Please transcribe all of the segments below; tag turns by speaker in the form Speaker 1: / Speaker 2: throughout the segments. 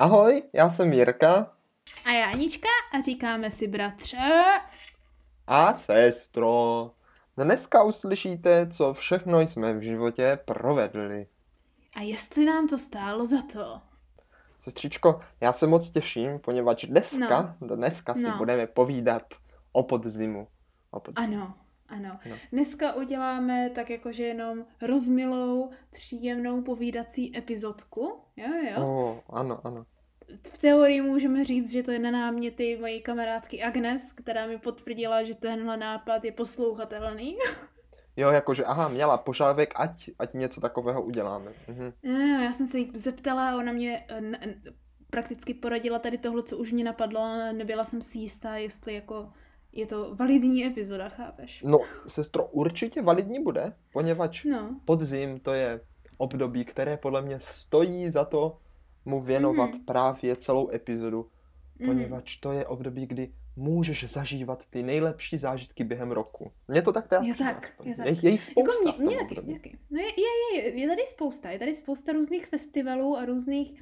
Speaker 1: Ahoj, já jsem Jirka.
Speaker 2: A já Anička a říkáme si bratře.
Speaker 1: A sestro. Dneska uslyšíte, co všechno jsme v životě provedli.
Speaker 2: A jestli nám to stálo za to.
Speaker 1: Sestřičko, já se moc těším, poněvadž dneska, no. dneska si no. budeme povídat o podzimu. O
Speaker 2: podzimu. Ano, ano. No. Dneska uděláme tak jakože jenom rozmilou, příjemnou povídací epizodku. Jo, jo.
Speaker 1: Oh, ano, ano.
Speaker 2: V teorii můžeme říct, že to je na náměty mojí kamarádky Agnes, která mi potvrdila, že tenhle nápad je poslouchatelný.
Speaker 1: Jo, jakože, aha, měla požadavek, ať, ať něco takového uděláme. Mhm.
Speaker 2: No, já jsem se jí zeptala a ona mě n- n- prakticky poradila tady tohle, co už mě napadlo, ale nebyla jsem si jistá, jestli jako je to validní epizoda, chápeš?
Speaker 1: No, sestro, určitě validní bude, poněvadž no. podzim to je období, které podle mě stojí za to mu věnovat mm. právě celou epizodu, mhm. poněvadž to je období, kdy můžeš zažívat ty nejlepší zážitky během roku. Mně to tak teda
Speaker 2: je tak, je, tak.
Speaker 1: je, je jich spousta.
Speaker 2: Jako mě, mě taky, taky. No je, je, je, je tady spousta, je tady spousta různých festivalů a různých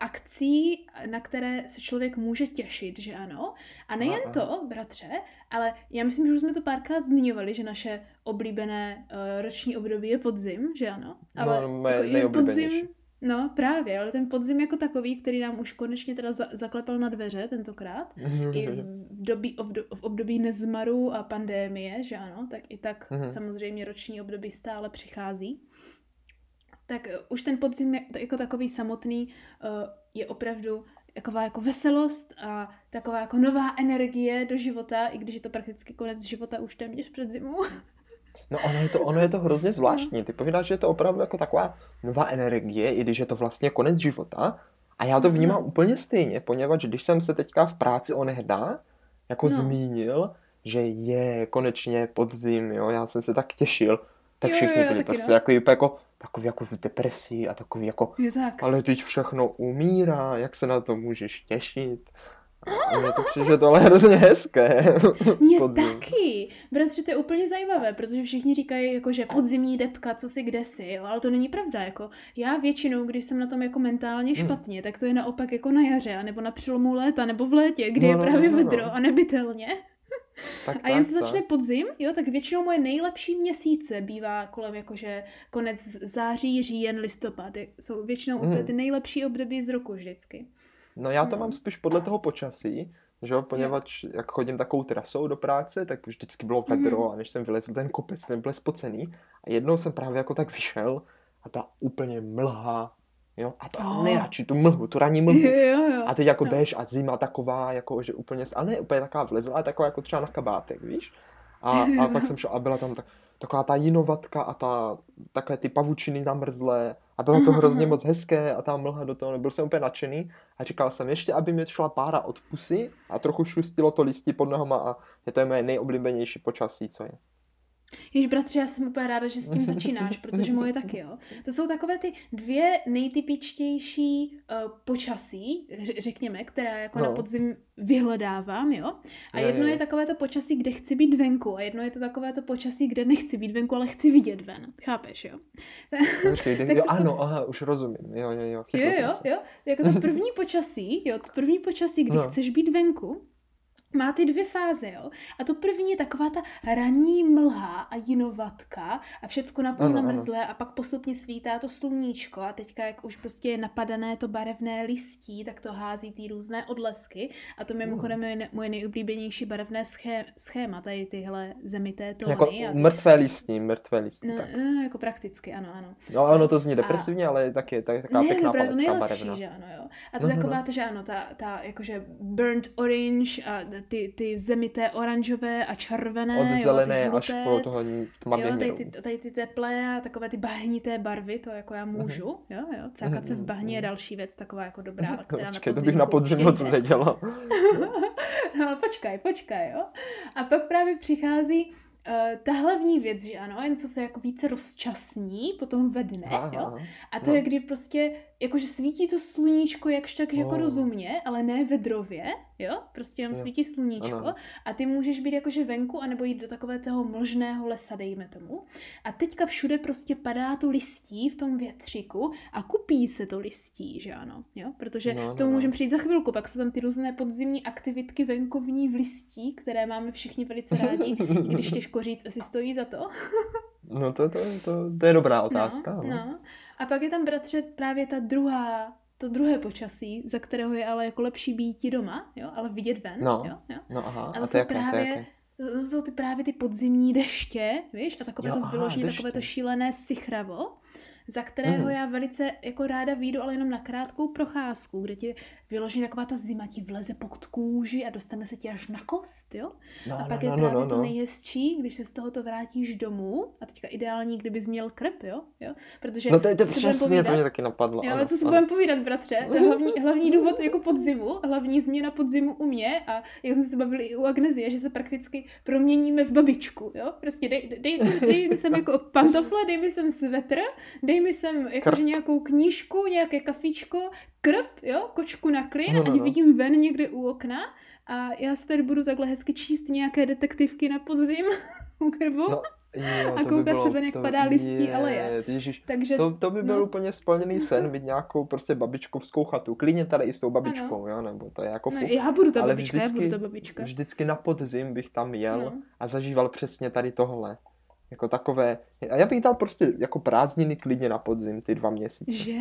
Speaker 2: akcí, na které se člověk může těšit, že ano. A nejen aha, to, bratře, ale já myslím, že už jsme to párkrát zmiňovali, že naše oblíbené uh, roční období je podzim, že ano. Ale
Speaker 1: no, jako je podzim,
Speaker 2: No právě, ale ten podzim jako takový, který nám už konečně teda za- zaklepal na dveře tentokrát, i v, dobí, v období nezmaru a pandémie, že ano, tak i tak mm-hmm. samozřejmě roční období stále přichází. Tak uh, už ten podzim je, jako takový samotný uh, je opravdu taková jako veselost a taková jako nová energie do života, i když je to prakticky konec života už téměř před zimou.
Speaker 1: No ono je to, ono je to hrozně zvláštní. Ty povídáš, že je to opravdu jako taková nová energie, i když je to vlastně konec života. A já to vnímám mm. úplně stejně, poněvadž když jsem se teďka v práci onehda jako no. zmínil, že je konečně podzim, jo, já jsem se tak těšil, tak všichni byli prostě no. jako, jako, takový jako v depresí a takový jako,
Speaker 2: tak.
Speaker 1: ale teď všechno umírá, jak se na to můžeš těšit. A mně to přijde, že tohle je hrozně hezké.
Speaker 2: Mně taky. Bratře, to je úplně zajímavé, protože všichni říkají, jako, že podzimní depka, co si kde si, jo? ale to není pravda. Jako. Já většinou, když jsem na tom jako mentálně hmm. špatně, hmm. tak to je naopak jako na jaře, nebo na přelomu léta, nebo v létě, kdy no, je no, právě no, no, vedro no. a nebytelně. Tak, a jen se začne podzim, jo, tak většinou moje nejlepší měsíce bývá kolem jakože konec září, říjen, listopad. Jsou většinou hmm. ty nejlepší období z roku vždycky.
Speaker 1: No já to hmm. mám spíš podle toho počasí, že jo, poněvadž jak chodím takovou trasou do práce, tak vždycky bylo vedro mm. a než jsem vylezl ten kopec, ten byl spocený a jednou jsem právě jako tak vyšel a byla úplně mlha, jo, a to oh. nejradši, tu mlhu, tu ranní mlhu.
Speaker 2: Jo, jo.
Speaker 1: A teď jako no. jdeš a zima taková, jako že úplně, ale ne úplně taková vlezla, ale taková jako třeba na kabátek, víš. A, a pak jsem šel a byla tam tak, taková ta jinovatka a ta, takové ty pavučiny namrzlé a bylo to hrozně moc hezké a ta mlha do toho, byl jsem úplně nadšený a říkal jsem ještě, aby mi šla pára od pusy a trochu šustilo to listí pod nohama a je to moje nejoblíbenější počasí, co je.
Speaker 2: Jež bratře, já jsem úplně ráda, že s tím začínáš, protože moje taky, jo. To jsou takové ty dvě nejtypičtější uh, počasí, řekněme, které jako no. na podzim vyhledávám, jo. A je, jedno je. je takové to počasí, kde chci být venku a jedno je to takové to počasí, kde nechci být venku, ale chci vidět ven. Chápeš, jo?
Speaker 1: Počkej, tak jo, to... ano, aha, už rozumím. Jo, jo, jo.
Speaker 2: Jo, jo, jo. Jako to první počasí, jo, to první počasí, kdy no. chceš být venku, má ty dvě fáze, jo. A to první je taková ta ranní mlha a jinovatka a všecko napůl namrzlé a pak postupně svítá to sluníčko a teďka, jak už prostě je napadané to barevné listí, tak to hází ty různé odlesky a to mimochodem je moje nejoblíbenější barevné sché, schéma, tady tyhle zemité tóny.
Speaker 1: Jako
Speaker 2: a
Speaker 1: mrtvé listí, mrtvé listí.
Speaker 2: No,
Speaker 1: tak.
Speaker 2: no, jako prakticky, ano, ano.
Speaker 1: No, ano, to zní depresivně, a... ale taky, tak, taková
Speaker 2: ne,
Speaker 1: pěkná
Speaker 2: paletka nejlepší, barevná. že ano, jo. A to uh-huh. taková, to, že ano, ta, ta jakože burnt orange a ty, ty zemité oranžové a červené.
Speaker 1: Od zelené jo, až po toho
Speaker 2: tmavě jo, tady ty, tady ty teplé a takové ty bahnité barvy, to jako já mhm. můžu, jo, jo. Cákat se v mhm, bahně je mhm. další věc, taková jako dobrá, která
Speaker 1: počkej, na to bych na podzim moc nedělal.
Speaker 2: no, počkej, počkej, jo. A pak právě přichází Uh, ta hlavní věc, že ano, jen co se jako více rozčasní, potom ve dne, Aha, jo. A to no. je, kdy prostě jakože svítí to sluníčko jakž tak jako
Speaker 1: Oh.
Speaker 2: rozumně, ale ne vedrově, jo? Prostě jenom
Speaker 1: Jo.
Speaker 2: svítí sluníčko
Speaker 1: Ano.
Speaker 2: a ty můžeš být jakože venku anebo jít do takového toho mlžného lesa, dejme tomu. A teďka všude prostě padá to listí v tom větříku a kupí se to listí, že ano, jo? Protože
Speaker 1: No,
Speaker 2: no,
Speaker 1: no,
Speaker 2: to
Speaker 1: no.
Speaker 2: můžeme přijít za chvilku, pak jsou tam ty různé podzimní aktivitky venkovní v listí, které máme všichni velice rádi, i když těžko říct, jestli stojí za to.
Speaker 1: No to, to, to, to je dobrá otázka.
Speaker 2: No,
Speaker 1: no.
Speaker 2: no. A pak je tam, bratře, právě ta druhá, to druhé počasí, za kterého je ale jako lepší být doma, jo, ale vidět ven,
Speaker 1: No.
Speaker 2: jo, jo.
Speaker 1: No aha,
Speaker 2: A
Speaker 1: a
Speaker 2: to
Speaker 1: to
Speaker 2: jsou
Speaker 1: je jaké, to
Speaker 2: právě,
Speaker 1: jaké?
Speaker 2: to jsou ty právě ty podzimní deště, víš, a takové
Speaker 1: Jo,
Speaker 2: to vyloženě
Speaker 1: deště.
Speaker 2: takové to šílené sichravo, za kterého
Speaker 1: Mhm.
Speaker 2: já velice jako ráda výjdu, ale jenom na krátkou procházku, kde ti vyloží taková ta zima ti vleze pod kůži a dostane se ti až na kost, jo?
Speaker 1: No,
Speaker 2: A pak
Speaker 1: no,
Speaker 2: je
Speaker 1: no,
Speaker 2: právě
Speaker 1: no,
Speaker 2: to
Speaker 1: no.
Speaker 2: nejhezčí, když se z tohoto vrátíš domů, a teďka ideální, kdybys měl krp, jo? jo? Protože
Speaker 1: No to je to přesně, to
Speaker 2: povídat?
Speaker 1: mě taky napadlo.
Speaker 2: Jo,
Speaker 1: ano,
Speaker 2: ale co si budeme povídat, bratře? Hlavní, hlavní důvod jako podzimu, hlavní změna podzimu u mě a jak jsme se bavili i u Agnezie, že se prakticky proměníme v babičku, jo? Prostě dej, dej, dej, dej mi sem jako pantofle, dej mi sem svetr, dej mi sem jakože nějakou knížku, nějaké kafíčko, krp, jo? Kočku na klin,
Speaker 1: No, no,
Speaker 2: ať
Speaker 1: no.
Speaker 2: vidím ven někde u okna a já se tady budu takhle hezky číst nějaké detektivky na podzim u krbu.
Speaker 1: No, jo,
Speaker 2: A
Speaker 1: to by
Speaker 2: koukat se
Speaker 1: bylo-
Speaker 2: ven, jak
Speaker 1: to-
Speaker 2: padá listí
Speaker 1: je,
Speaker 2: aleje.
Speaker 1: Ježiš,
Speaker 2: Takže
Speaker 1: to, to by byl
Speaker 2: no.
Speaker 1: úplně splněný sen, mít nějakou prostě babičkovskou chatu. Klidně tady i s tou babičkou, jo, nebo to je jako
Speaker 2: no,
Speaker 1: fuk.
Speaker 2: já budu ta
Speaker 1: Ale
Speaker 2: babička, já budu
Speaker 1: vždycky-
Speaker 2: ta babička.
Speaker 1: Vždycky na podzim bych tam jel
Speaker 2: No.
Speaker 1: a zažíval přesně tady tohle. Jako takové, a já bych dal prostě jako prázdniny klidně na podzim, ty dva měsíce.
Speaker 2: Že?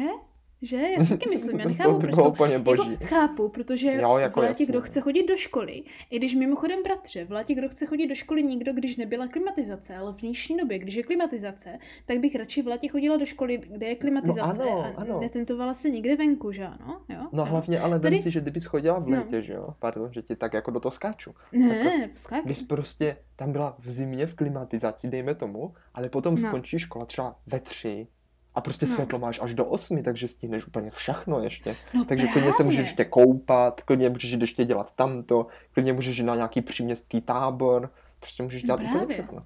Speaker 2: Že? Já si taky myslím, já
Speaker 1: to
Speaker 2: nechápu,
Speaker 1: by
Speaker 2: proč
Speaker 1: bylo
Speaker 2: jsou...
Speaker 1: úplně boží.
Speaker 2: Jako, chápu, protože
Speaker 1: Jo, jako
Speaker 2: v létě, kdo chce chodit do školy, i když mimochodem bratře, v létě, kdo chce chodit do školy, nikdo, když nebyla klimatizace, ale v dnešní době, když je klimatizace, tak bych radši v létě chodila do školy, kde je klimatizace
Speaker 1: ano,
Speaker 2: a
Speaker 1: ano.
Speaker 2: netentovala se nikde venku, že ano? Jo?
Speaker 1: No
Speaker 2: jo?
Speaker 1: hlavně, ale vem
Speaker 2: Tady-
Speaker 1: si, že kdybys chodila v
Speaker 2: No.
Speaker 1: létě, že jo, pardon, že ti tak jako do toho skáču.
Speaker 2: Ne, ne, poskákej.
Speaker 1: Když prostě tam byla v zimě v klimatizaci, dejme tomu, ale potom
Speaker 2: No.
Speaker 1: skončí škola třeba ve tři a prostě
Speaker 2: No.
Speaker 1: světlo máš až do osmi, takže stihneš úplně všechno ještě.
Speaker 2: No
Speaker 1: Takže klidně se
Speaker 2: právě.
Speaker 1: můžeš ještě koupat, klidně můžeš jít ještě dělat tamto, klidně můžeš jít na nějaký příměstský tábor, prostě můžeš
Speaker 2: No
Speaker 1: dělat úplně
Speaker 2: právě.
Speaker 1: všechno.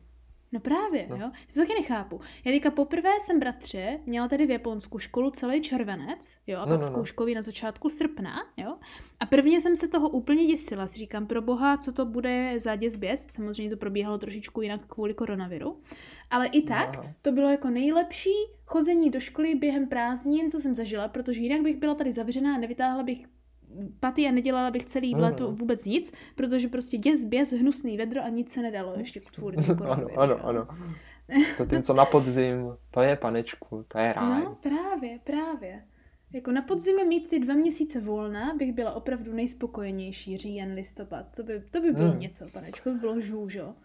Speaker 2: No právě,
Speaker 1: No.
Speaker 2: no. jo. Já to taky nechápu. Já teďka poprvé jsem, bratře, měla tady v Japonsku školu celý červenec, jo, a
Speaker 1: No,
Speaker 2: pak
Speaker 1: no, no.
Speaker 2: zkouškový na začátku srpna, jo. A prvně jsem se toho úplně děsila, si říkám, pro boha, co to bude za děs běst. Samozřejmě to probíhalo trošičku jinak kvůli koronaviru. Ale i tak,
Speaker 1: Aha.
Speaker 2: to bylo jako nejlepší chození do školy během prázdnin, co jsem zažila, protože jinak bych byla tady zavřená a nevytáhla bych paty a nedělala bych celý
Speaker 1: Mhm.
Speaker 2: léto vůbec nic, protože prostě děs, běs, hnusný vedro a nic se nedalo ještě kvůli tomu
Speaker 1: Ano, ano,
Speaker 2: jo.
Speaker 1: ano. Zatímco na podzim, to je panečku, to je ráj.
Speaker 2: No, právě, právě. Jako na podzim mít ty dva měsíce volna bych byla opravdu nejspokojenější říjen, listopad. To by, to by bylo
Speaker 1: Hmm.
Speaker 2: něco, panečko, to by bylo žůžo.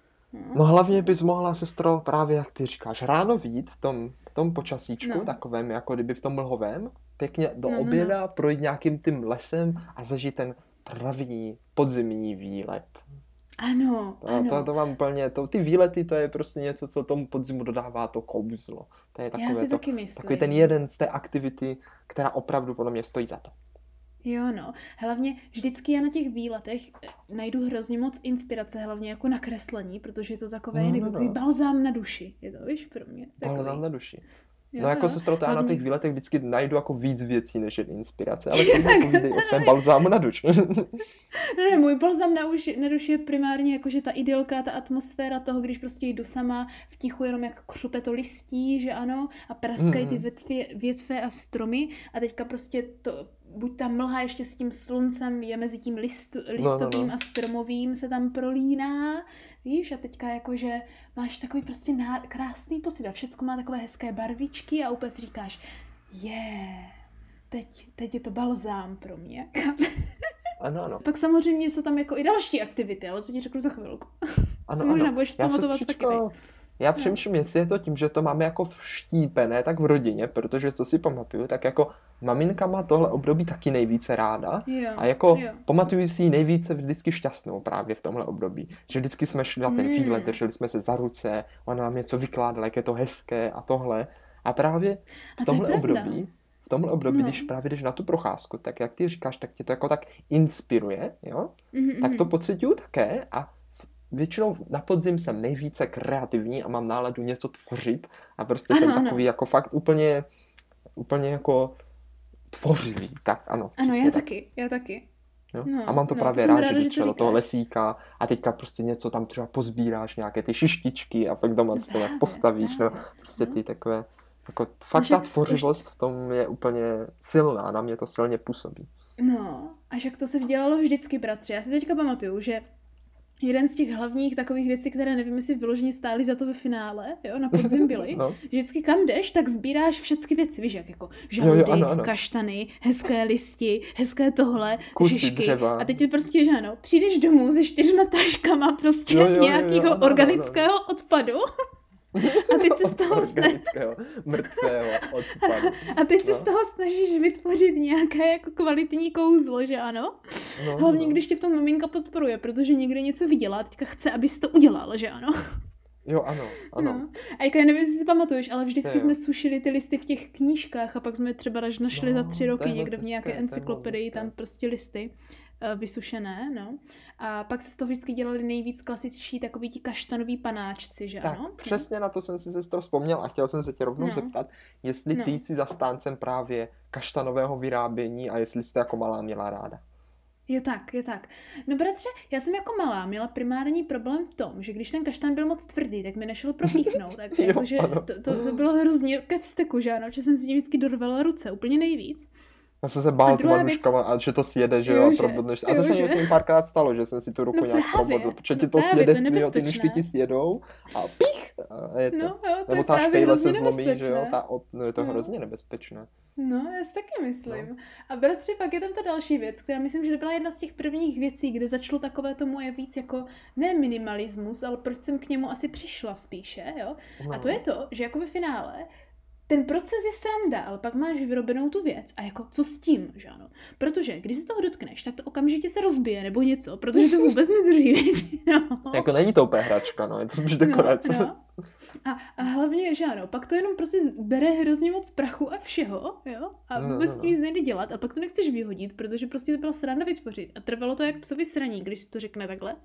Speaker 2: No.
Speaker 1: No hlavně bys mohla, sestro, právě jak ty říkáš, ráno vít v tom, v tom počasíčku,
Speaker 2: No.
Speaker 1: takovém, jako kdyby v tom mlhovém, pěkně do
Speaker 2: No, no, no.
Speaker 1: oběda projít nějakým tím lesem a zažít ten první podzimní výlet.
Speaker 2: Ano,
Speaker 1: To,
Speaker 2: ano.
Speaker 1: to, to mám úplně, to, ty výlety, to je prostě něco, co tomu podzimu dodává to kouzlo. To je
Speaker 2: Já
Speaker 1: takové
Speaker 2: si
Speaker 1: to,
Speaker 2: taky myslím.
Speaker 1: takový ten jeden z té aktivity, která opravdu podle mě stojí za to.
Speaker 2: Jo, no. Hlavně vždycky já na těch výletech eh, najdu hrozně moc inspirace, hlavně jako na kreslení, protože je to takové
Speaker 1: No,
Speaker 2: no,
Speaker 1: no,
Speaker 2: jako
Speaker 1: no.
Speaker 2: takový balzám na duši. Je to, víš, pro mě. Takový.
Speaker 1: tam na duši.
Speaker 2: Jo,
Speaker 1: No jako sestro, já na těch výletech vždycky najdu jako víc věcí než jen inspirace, ale to povídej o tvém balzámu na duši.
Speaker 2: Ne, ne, můj balzam na, uši, na duši je primárně jako, že ta idylka, ta atmosféra toho, když prostě jdu sama v tichu, jenom jak křupe to listí, že ano, a praskají ty větve, větve a stromy a teďka prostě to, buď ta mlha ještě s tím sluncem je mezi tím list, listovým
Speaker 1: no.
Speaker 2: a stromovým se tam prolíná, víš, a teďka jakože máš takový prostě ná, krásný pocit a všecko má takové hezké barvičky a úplně si říkáš, je, yeah, teď, teď je to balzám pro mě.
Speaker 1: Ano, ano.
Speaker 2: Pak samozřejmě jsou tam jako i další aktivity, ale to ti řeknu za chvilku.
Speaker 1: ano,
Speaker 2: si možná
Speaker 1: ano.
Speaker 2: budeš
Speaker 1: Já
Speaker 2: pamatovat taky
Speaker 1: já přemýšlím, jestli je to tím, že to máme jako vštípené tak v rodině, protože co si pamatuju, tak jako maminka má tohle období taky nejvíce ráda
Speaker 2: Jo,
Speaker 1: a jako
Speaker 2: jo.
Speaker 1: pamatuju si ji nejvíce vždycky šťastnou právě v tomhle období. Že vždycky jsme šli na ten
Speaker 2: Mm.
Speaker 1: výlet, drželi jsme se za ruce, ona nám něco vykládala, jak je to hezké a tohle. A právě
Speaker 2: A
Speaker 1: v
Speaker 2: je
Speaker 1: tomhle období, v tomhle období,
Speaker 2: No.
Speaker 1: když právě jdeš na tu procházku, tak jak ty říkáš, tak tě to jako tak inspiruje, jo?
Speaker 2: Mhm,
Speaker 1: tak to
Speaker 2: mhm.
Speaker 1: pocituju také a většinou na podzim jsem nejvíce kreativní a mám náladu něco tvořit a prostě
Speaker 2: Ano,
Speaker 1: jsem
Speaker 2: ano.
Speaker 1: takový jako fakt úplně, úplně jako tvořivý, tak ano.
Speaker 2: Ano, já
Speaker 1: tak.
Speaker 2: taky, já taky.
Speaker 1: Jo?
Speaker 2: No,
Speaker 1: a mám to
Speaker 2: no,
Speaker 1: právě
Speaker 2: to
Speaker 1: rád,
Speaker 2: ráda,
Speaker 1: že
Speaker 2: že
Speaker 1: třeba do toho lesíka a teďka prostě něco tam třeba pozbíráš, nějaké ty šištičky a pak doma to nějak
Speaker 2: Právě,
Speaker 1: postavíš, no,
Speaker 2: právě.
Speaker 1: prostě
Speaker 2: No.
Speaker 1: ty takové, jako fakt ta tvořivost v tom je úplně silná, na mě to silně působí.
Speaker 2: No, a jak to se dělalo vždycky, bratře. Já si teďka pamatuju, že jeden z těch hlavních takových věcí, které nevím, jestli vyloženě stály za to ve finále, jo, na podzim byly,
Speaker 1: No.
Speaker 2: že vždycky kam jdeš, tak sbíráš všechny věci, víš, jak jako žaludy,
Speaker 1: jo, ano, ano.
Speaker 2: kaštany, hezké listi, hezké tohle,
Speaker 1: Kusy
Speaker 2: šišky.
Speaker 1: dřeva.
Speaker 2: A teď je prostě, že ano, přijdeš domů se čtyřma taškama prostě
Speaker 1: Jo, jo, jo, jo,
Speaker 2: nějakého
Speaker 1: ano, ano,
Speaker 2: organického odpadu a teď se z toho snažíš
Speaker 1: mrtvého odpadu.
Speaker 2: a teď se
Speaker 1: No.
Speaker 2: z toho snažíš vytvořit nějaké jako kvalitní kouzlo, že ano?
Speaker 1: No,
Speaker 2: Hlavně,
Speaker 1: no.
Speaker 2: když tě v tom maminka podporuje, protože někde něco viděla a teďka chce, abys to udělal, že ano?
Speaker 1: Jo, ano, ano.
Speaker 2: No. A jako já nevím, jestli si pamatuješ, ale vždycky
Speaker 1: Jo.
Speaker 2: jsme sušili ty listy v těch knížkách a pak jsme třeba až našli
Speaker 1: No,
Speaker 2: za tři
Speaker 1: to
Speaker 2: roky
Speaker 1: je
Speaker 2: někde v nějaké
Speaker 1: je
Speaker 2: encyklopedii tam prostě listy vysušené, no. A pak se z toho vždycky dělali nejvíc klasičtí takový ti kaštanoví panáčci, že
Speaker 1: Tak
Speaker 2: ano?
Speaker 1: přesně na to jsem si sestro vzpomněl a chtěl jsem se tě rovnou
Speaker 2: No.
Speaker 1: zeptat, jestli ty
Speaker 2: No.
Speaker 1: jsi zastáncem právě kaštanového vyrábění a jestli jste jako malá měla ráda.
Speaker 2: Je tak, je tak. No bratře, já jsem jako malá měla primární problém v tom, že když ten kaštan byl moc tvrdý, tak mi nešel propíchnout. Tak
Speaker 1: Jo,
Speaker 2: jakože
Speaker 1: ano.
Speaker 2: to, to, to, bylo hrozně ke vzteku, že ano, že jsem si tím vždycky dorvala ruce, úplně nejvíc.
Speaker 1: Já jsem se bál
Speaker 2: A
Speaker 1: tu
Speaker 2: druhá
Speaker 1: manuškama a že to sjede, že
Speaker 2: Jo,
Speaker 1: a probodneš. A to se mi párkrát stalo, že jsem si tu ruku
Speaker 2: No
Speaker 1: nějak probodl, protože
Speaker 2: no
Speaker 1: ti to sjede
Speaker 2: to
Speaker 1: ty nůžky ti sjedou a pich! A je to.
Speaker 2: No, jo, to
Speaker 1: Nebo
Speaker 2: je
Speaker 1: ta špejle se zlomí, že jo, ta, no je to
Speaker 2: No.
Speaker 1: hrozně nebezpečné.
Speaker 2: No, já si taky myslím. A bratři, pak je tam ta další věc, která myslím, že to byla jedna z těch prvních věcí, kde začalo takové to moje víc jako ne minimalismus, ale proč jsem k němu asi přišla spíše, jo. A
Speaker 1: No.
Speaker 2: to je to, že jako ve finále ten proces je sranda, ale pak máš vyrobenou tu věc a jako co s tím, že ano. Protože když se toho dotkneš, tak to okamžitě se rozbije nebo něco, protože to vůbec nedrží většinou.
Speaker 1: Jako není to úplně hračka, no, je to spíš dekorace.
Speaker 2: No, no. A, a hlavně, že ano, pak to jenom prostě bere hrozně moc prachu a všeho, jo, a
Speaker 1: No,
Speaker 2: vůbec
Speaker 1: no,
Speaker 2: s
Speaker 1: no.
Speaker 2: tím nic nejde dělat, a pak to nechceš vyhodit, protože prostě to byla sranda vytvořit a trvalo to jak psovi sraní, když si to řekne takhle,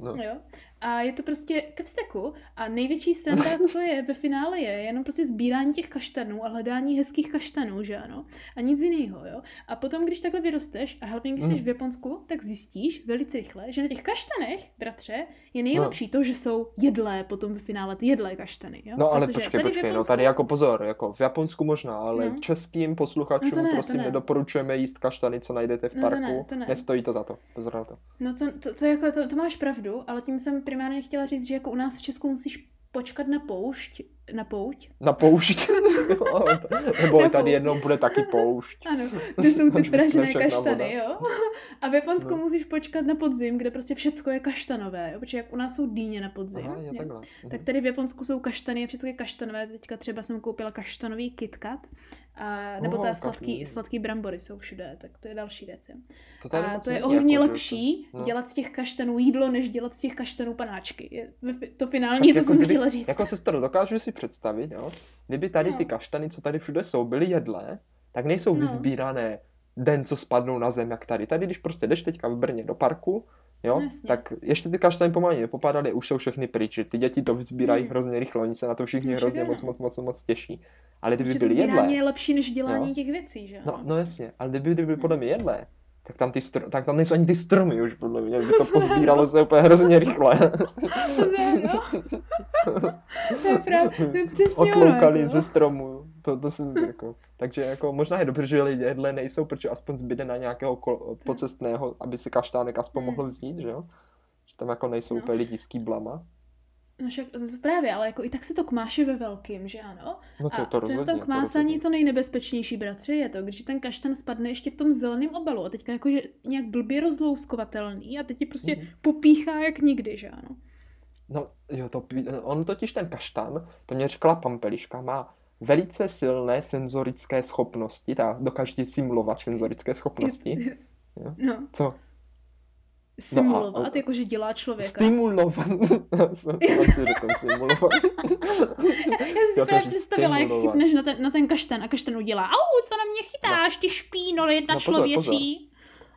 Speaker 1: No.
Speaker 2: jo. A je to prostě ke vzteku a největší sranda, co je ve finále je, je jenom prostě sbírání těch kaštanů a hledání hezkých kaštanů, že ano, a nic jiného, jo. A potom, když takhle vyrosteš a hlavně když jsi
Speaker 1: Mm.
Speaker 2: v Japonsku, tak zjistíš velice rychle, že na těch kaštanech, bratře, je nejlepší to, že jsou jedlé potom ve finále, ty jedlé kaštany, jo.
Speaker 1: No ale
Speaker 2: Protože
Speaker 1: počkej,
Speaker 2: tady
Speaker 1: počkej, no
Speaker 2: Japonsku-
Speaker 1: tady jako pozor, jako v Japonsku možná, ale
Speaker 2: No.
Speaker 1: českým posluchačům
Speaker 2: No to ne, to
Speaker 1: prosím
Speaker 2: ne.
Speaker 1: nedoporučujeme jíst kaštany, co najdete v
Speaker 2: No to
Speaker 1: parku.
Speaker 2: ne, to ne.
Speaker 1: Nestojí to za to, pozor na to.
Speaker 2: No to, to, to, jako, to, to máš pravdu, ale tím jsem primárně chtěla říct, že jako u nás v Česku musíš počkat na poušť, na pouť,
Speaker 1: Na poušť. Nebo
Speaker 2: Na
Speaker 1: tady
Speaker 2: poušť.
Speaker 1: jednou bude taky poušť.
Speaker 2: ano, kde jsou ty pražené kaštany, jo. A v Japonsku
Speaker 1: No.
Speaker 2: musíš počkat na podzim, kde prostě všecko je kaštanové, jo, protože jak u nás jsou dýně na podzim,
Speaker 1: Aha, je takhle.
Speaker 2: tak tady v Japonsku jsou kaštany a všechno je kaštanové. Teďka třeba jsem koupila kaštanový KitKat, a, nebo
Speaker 1: Oh,
Speaker 2: ta sladký, sladký brambory jsou všude, tak to je další věc. jo.
Speaker 1: To
Speaker 2: A to je
Speaker 1: není,
Speaker 2: o hodně
Speaker 1: jako,
Speaker 2: lepší
Speaker 1: no.
Speaker 2: dělat z těch kaštanů jídlo, než dělat z těch kaštanů panáčky. Je, to
Speaker 1: Tak
Speaker 2: finální, to
Speaker 1: jako
Speaker 2: jsem
Speaker 1: kdyby-
Speaker 2: chtěla říct.
Speaker 1: Jako sestro, dokážu si představit, jo? Kdyby tady ty
Speaker 2: No.
Speaker 1: kaštany, co tady všude jsou, byly jedlé, tak nejsou
Speaker 2: No.
Speaker 1: vyzbírané den, co spadnou na zem, jak tady. Tady, když prostě jdeš teďka v Brně do parku, jo,
Speaker 2: jasně.
Speaker 1: tak ještě ty kaštany pomalu nepopadaly, už jsou všechny pryč. Ty děti to vyzbírají
Speaker 2: Hmm.
Speaker 1: hrozně rychle, oni se na to všichni
Speaker 2: No,
Speaker 1: hrozně moc, moc, moc, moc těší. Ale kdyby byly jedlé,
Speaker 2: je lepší než dělání
Speaker 1: Jo.
Speaker 2: těch věcí, že
Speaker 1: no, no jasně, ale kdyby, kdyby byly podle mě jedlé, tak tam, ty stro, tak tam nejsou ani ty stromy už, podle mě, by to pozbíralo se úplně hrozně rychle.
Speaker 2: Ne, no. to je právě, to je přesně ono.
Speaker 1: Otloukali
Speaker 2: Jako.
Speaker 1: ze stromu. To, to jsem jako, takže jako možná je dobře, že jedle nejsou, protože aspoň zbyde na nějakého kol, pocestného, aby si kaštánek aspoň
Speaker 2: Hmm.
Speaker 1: mohl vzít, že jo? Že tam jako nejsou
Speaker 2: No.
Speaker 1: úplně lidi s kýblama.
Speaker 2: No však to právě, ale jako i tak se to kmáše ve velkým, že ano?
Speaker 1: No to,
Speaker 2: a
Speaker 1: to
Speaker 2: co je
Speaker 1: rozhodně. to
Speaker 2: kmásání
Speaker 1: rozhodně.
Speaker 2: to nejnebezpečnější, bratře, je to, když ten kaštan spadne ještě v tom zeleném obalu a teďka jako je nějak blbě rozlouskovatelný a teď ti prostě
Speaker 1: Mhm.
Speaker 2: popíchá jak nikdy, že ano?
Speaker 1: No jo, to, on totiž ten kaštan, to mě řekla Pampeliška, má velice silné senzorické schopnosti, ta dokáže simulovat senzorické schopnosti. Jo.
Speaker 2: No,
Speaker 1: Co?
Speaker 2: simulovat,
Speaker 1: a-
Speaker 2: jakože dělá člověka.
Speaker 1: Stimulovat. Já jsem simulovat.
Speaker 2: Já jsem si představila, jak chytneš na ten, na ten kaštan a kaštan udělá au, co na mě chytáš, ty špíno, jedna
Speaker 1: No pozor,
Speaker 2: člověčí.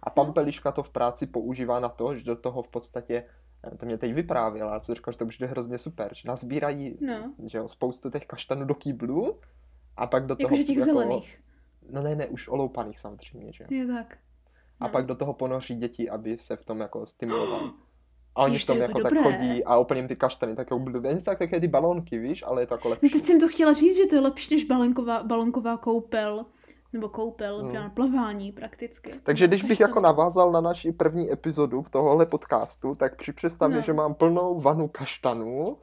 Speaker 1: A Pampeliška to v práci používá na to, že do toho v podstatě, to mě teď vyprávěla, já jsem říkal, že to bude hrozně super, že nazbírají
Speaker 2: No.
Speaker 1: že jo, spoustu těch kaštanů do kýblu a pak do toho
Speaker 2: Jakože těch
Speaker 1: jako,
Speaker 2: zelených.
Speaker 1: No ne, ne, už oloupaných samozřejmě, že jo.
Speaker 2: Je tak.
Speaker 1: A
Speaker 2: No.
Speaker 1: pak do toho ponoří děti, aby se v tom jako stimulovali. A oni v
Speaker 2: to
Speaker 1: tom jako
Speaker 2: jako
Speaker 1: tak
Speaker 2: dobré.
Speaker 1: chodí a úplně jim ty kaštany tak jako blbě. Něco tak také ty balónky, víš, ale je to jako
Speaker 2: No
Speaker 1: lepší.
Speaker 2: teď jsem to chtěla říct, že to je lepší než balonková, balonková koupel. Nebo koupel,
Speaker 1: Hmm.
Speaker 2: no. plavání prakticky.
Speaker 1: Takže
Speaker 2: No,
Speaker 1: když bych jako navázal na naši první epizodu tohohle podcastu, tak při představě,
Speaker 2: No.
Speaker 1: že mám plnou vanu kaštanů,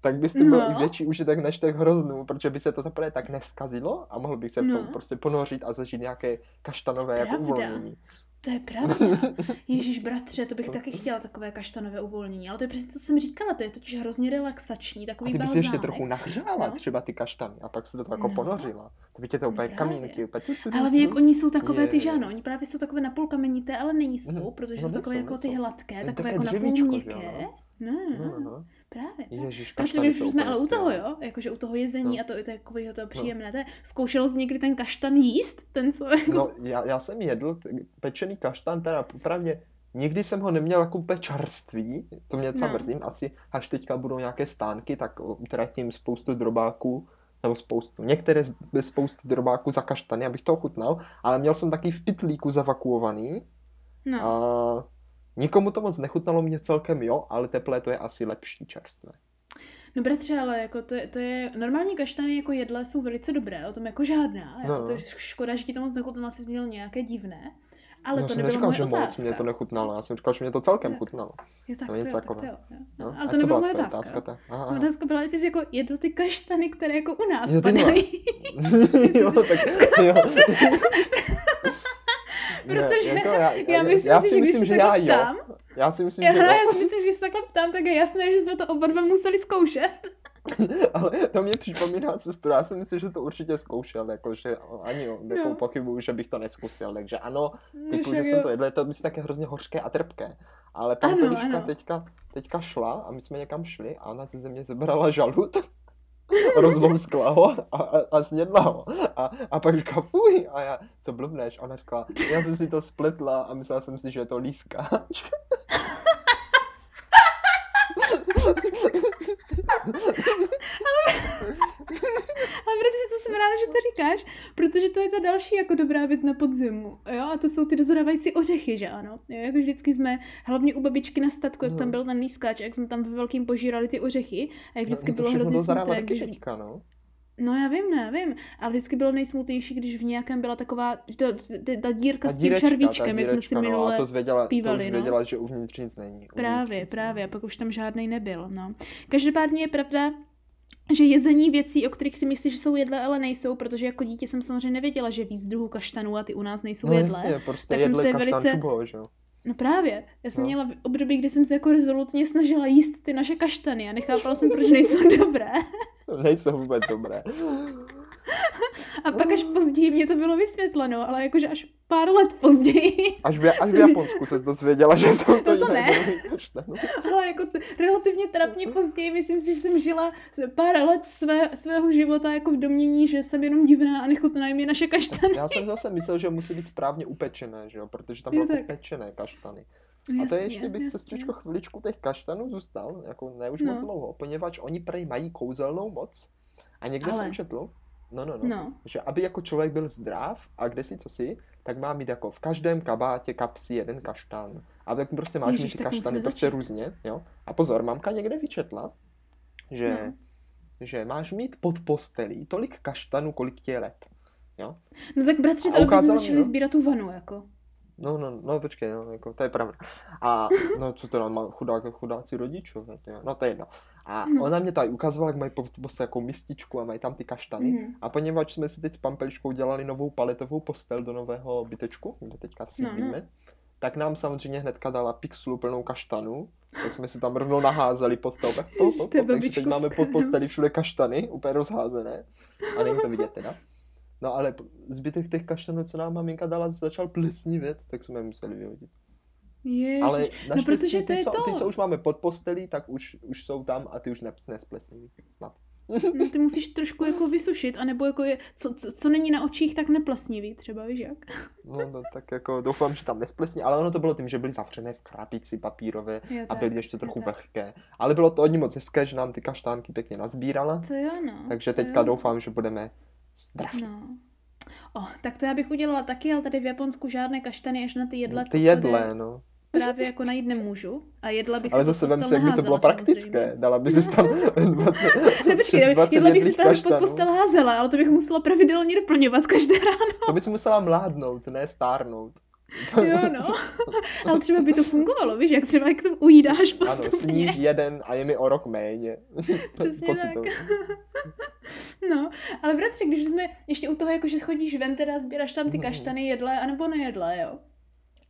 Speaker 1: tak byste
Speaker 2: No.
Speaker 1: byl i větší užitek než těch hroznů, protože by se to zaprvé tak neskazilo a mohl bych se v tom
Speaker 2: No.
Speaker 1: prostě ponořit a zažít nějaké kaštanové jako
Speaker 2: Pravda.
Speaker 1: uvolnění.
Speaker 2: To je pravda. Ježíš bratře, to bych taky chtěla takové kaštanové uvolnění. Ale to je přesně to, co jsem říkala, to je totiž hrozně relaxační,
Speaker 1: A
Speaker 2: takový
Speaker 1: ty by si
Speaker 2: balzámek.
Speaker 1: ještě trochu nahřála
Speaker 2: No.
Speaker 1: třeba ty kaštany a pak se do toho jako
Speaker 2: No.
Speaker 1: ponořila. To by tě to úplně
Speaker 2: právě.
Speaker 1: kamínky, úplně
Speaker 2: Ale jak oni jsou takové ty, že ano, oni právě jsou takové napůl kamenité, ale nejsou,
Speaker 1: Mhm.
Speaker 2: protože
Speaker 1: No
Speaker 2: jsou takové jako ty hladké, takové jako napůl měkké.
Speaker 1: ano.
Speaker 2: No,
Speaker 1: No,
Speaker 2: no,
Speaker 1: no, no.
Speaker 2: právě.
Speaker 1: Ježiš,
Speaker 2: Protože když jsme ale u toho, jo, jakože u toho jezení
Speaker 1: No.
Speaker 2: a to je takového to příjemné, to je, zkoušel jsi někdy ten kaštan jíst? Ten, co jako...
Speaker 1: No, já, já jsem jedl pečený kaštan, teda popravdě nikdy jsem ho neměl jako úplně čerstvý, to mě docela
Speaker 2: No.
Speaker 1: mrzím, asi až teďka budou nějaké stánky, tak utratím spoustu drobáků, nebo spoustu, některé bez spousty drobáků za kaštany, abych to ochutnal, ale měl jsem taky v pytlíku zavakuovaný
Speaker 2: no.
Speaker 1: a nikomu to moc nechutnalo, mě celkem jo, ale teplé to je asi lepší čerstvé.
Speaker 2: No bratře, ale jako to je, to je, normální kaštany jako jedle jsou velice dobré, o tom jako žádná, jako
Speaker 1: No.
Speaker 2: to je škoda, že ti to moc nechutnalo, asi jsi měl nějaké divné, ale
Speaker 1: já
Speaker 2: to
Speaker 1: jsem
Speaker 2: nebyla
Speaker 1: neříkal,
Speaker 2: moje
Speaker 1: že
Speaker 2: otázka.
Speaker 1: moc mě to nechutnalo, já jsem říkal, že mě to celkem
Speaker 2: Tak.
Speaker 1: chutnalo.
Speaker 2: Jo, tak
Speaker 1: to
Speaker 2: jo, tak to jo.
Speaker 1: No.
Speaker 2: No, ale to nebyla
Speaker 1: byla
Speaker 2: moje otázka.
Speaker 1: otázka? ta? Aha.
Speaker 2: Moje otázka byla, jestli jsi jako jedl ty kaštany, které jako u nás
Speaker 1: Jo,
Speaker 2: padají.
Speaker 1: jo, tak jo.
Speaker 2: Protože
Speaker 1: jako já,
Speaker 2: já myslím
Speaker 1: já
Speaker 2: si,
Speaker 1: si
Speaker 2: že když
Speaker 1: myslím, že já jo.
Speaker 2: ptám,
Speaker 1: Já si myslím,
Speaker 2: Já,
Speaker 1: že
Speaker 2: já
Speaker 1: jo.
Speaker 2: si myslím, že když se takhle ptám, tak je jasné, že jsme to oba dva museli zkoušet.
Speaker 1: Ale to mě připomíná cestu. Já si myslím, že to určitě zkoušel, jakože ani jako
Speaker 2: Jo.
Speaker 1: pochybuju, že bych to neskusil. Takže ano, typu,
Speaker 2: Však
Speaker 1: že jsem to jedl, je to myslím také hrozně hořké a trpké. Ale pan
Speaker 2: Ano, ano.
Speaker 1: teďka, teďka šla a my jsme někam šli a ona ze země zebrala žalud, rozlouskla ho a, a, a snědla ho. A, a pak říká, fuj, a já, co blbneš? A ona říkala, já jsem si to spletla a myslela jsem si, že je to lískáč.
Speaker 2: Ale protože to jsem ráda, že to říkáš, protože to je ta další jako dobrá věc na podzimu. Jo, a to jsou ty dozorávající ořechy, že ano. Jo, jako vždycky jsme, hlavně u babičky na statku, jak tam
Speaker 1: Mhm.
Speaker 2: byl ten lískáč, jak jsme tam ve velkým požírali ty ořechy, a jak vždycky
Speaker 1: no,
Speaker 2: bylo hrozně smutné, když...
Speaker 1: teďka, no.
Speaker 2: No já vím, ne, já vím. Ale vždycky bylo nejsmutnější, když v nějakém byla taková, to, t- ta dírka
Speaker 1: A
Speaker 2: s tím
Speaker 1: dírečka, ta
Speaker 2: červíčkem, jak jsme si
Speaker 1: no,
Speaker 2: minule
Speaker 1: a to zvěděla,
Speaker 2: zpívali,
Speaker 1: to už
Speaker 2: no.
Speaker 1: věděla, že uvnitř nic není. Uvnitř
Speaker 2: Právě,
Speaker 1: nic
Speaker 2: právě, a
Speaker 1: není.
Speaker 2: pak už tam žádný nebyl, no. Každopádně je pravda, že jezení věcí, o kterých si myslíš, že jsou jedle, ale nejsou, protože jako dítě jsem samozřejmě nevěděla, že víc druhů kaštanů a ty u nás nejsou
Speaker 1: No
Speaker 2: jedle.
Speaker 1: jasně, prostě
Speaker 2: tak jsem
Speaker 1: jedle
Speaker 2: se
Speaker 1: kaštan
Speaker 2: velice-
Speaker 1: čubo, že jo.
Speaker 2: No právě, já jsem
Speaker 1: No.
Speaker 2: měla období, kdy jsem se jako rezolutně snažila jíst ty naše kaštany a nechápala jsem, proč nejsou dobré.
Speaker 1: Nejsou vůbec dobré.
Speaker 2: A pak až později mě to bylo vysvětleno, ale jakože až pár let později.
Speaker 1: Až v, až v Japonsku se dozvěděla, že jsou to,
Speaker 2: To to ne. Ale jako t- relativně trapně později, myslím si, že jsem žila pár let své, svého života jako v domění, že jsem jenom divná a nechutná jim je naše kaštany.
Speaker 1: Já jsem zase myslel, že musí být správně upečené, že jo, protože tam jako
Speaker 2: tak.
Speaker 1: pečené kaštany. A to je ještě bych sestřičko chviličku těch kaštanů zůstal, jako ne už
Speaker 2: No.
Speaker 1: moc dlouho, poněvadž oni prej mají kouzelnou moc. A někde
Speaker 2: Ale.
Speaker 1: jsem četl, no, no, no,
Speaker 2: No,
Speaker 1: že aby jako člověk byl zdrav a kde si co si, tak má mít jako v každém kabátě kapsy jeden kaštán. A tak prostě máš
Speaker 2: Ježiš,
Speaker 1: mít ty kaštany prostě
Speaker 2: začít.
Speaker 1: různě, jo. A pozor, mamka někde vyčetla, že,
Speaker 2: No.
Speaker 1: že máš mít pod postelí tolik kaštanů, kolik ti je let. Jo?
Speaker 2: no tak bratři, to
Speaker 1: ukázalo mi,
Speaker 2: začali
Speaker 1: no.
Speaker 2: sbírat tu vanu, jako.
Speaker 1: No, no, no, počkej, no, jako, to je pravda. A, no, co teda, má chudák, chudáci rodičové, no, to je jedno. A
Speaker 2: No.
Speaker 1: ona mě tady ukazovala, jak mají pod postel jako mističku a mají tam ty kaštany.
Speaker 2: Mhm.
Speaker 1: A poněvadž jsme si teď s Pampeliškou dělali novou paletovou postel do nového bytečku, kde teďka sídlíme, tak nám samozřejmě hnedka dala pixlu plnou kaštanů, tak jsme si tam rovnou naházeli pod po, po, po, takže teď máme pod
Speaker 2: no.
Speaker 1: posteli všude kaštany, úplně rozházené. A není to vidět teda. No ale zbytek těch kaštanů, co nám maminka dala, začal plesnivět, tak jsme je museli vyhodit.
Speaker 2: Ježiš.
Speaker 1: Ale
Speaker 2: no protože to
Speaker 1: ty,
Speaker 2: je
Speaker 1: co,
Speaker 2: to.
Speaker 1: ty, co už máme pod postelí, tak už, už jsou tam a ty už ne, nesplesniví. Snad.
Speaker 2: No, ty musíš trošku jako vysušit, anebo jako je, co, co, co není na očích, tak neplesnivý třeba, víš jak?
Speaker 1: No, no, tak jako doufám, že tam nesplesní, ale ono to bylo tím, že byly zavřené v krabici papírové a
Speaker 2: tak,
Speaker 1: byly ještě
Speaker 2: je
Speaker 1: trochu
Speaker 2: tak.
Speaker 1: vlhké. Ale bylo to hodně moc hezké, že nám ty kaštánky pěkně nazbírala,
Speaker 2: To jo, no.
Speaker 1: takže
Speaker 2: to
Speaker 1: teďka
Speaker 2: jo.
Speaker 1: doufám, že budeme zdraví.
Speaker 2: No. Oh, tak to já bych udělala taky, ale tady v Japonsku žádné kaštany až na ty jedle.
Speaker 1: Ty jedle, no.
Speaker 2: Právě jako najít nemůžu. A jedla bych
Speaker 1: Ale zase
Speaker 2: pod
Speaker 1: vem si, jak by to bylo praktické.
Speaker 2: samozřejmě.
Speaker 1: Dala by si tam
Speaker 2: Ne, počkej,
Speaker 1: 20
Speaker 2: jedla bych si právě pod
Speaker 1: kaštanů.
Speaker 2: postel házela, ale to bych musela pravidelně doplňovat každé ráno.
Speaker 1: To bys musela mládnout, ne stárnout.
Speaker 2: Jo, no. Ale třeba by to fungovalo, víš, jak třeba jak to ujídáš
Speaker 1: Ano,
Speaker 2: postupně.
Speaker 1: sníž jeden a je mi o rok méně.
Speaker 2: Přesně tak.
Speaker 1: Pocitově.
Speaker 2: No, ale bratře, když jsme ještě u toho, jako že chodíš ven, teda sbíráš tam ty
Speaker 1: Mhm.
Speaker 2: kaštany, jedle, anebo nejedle, jo.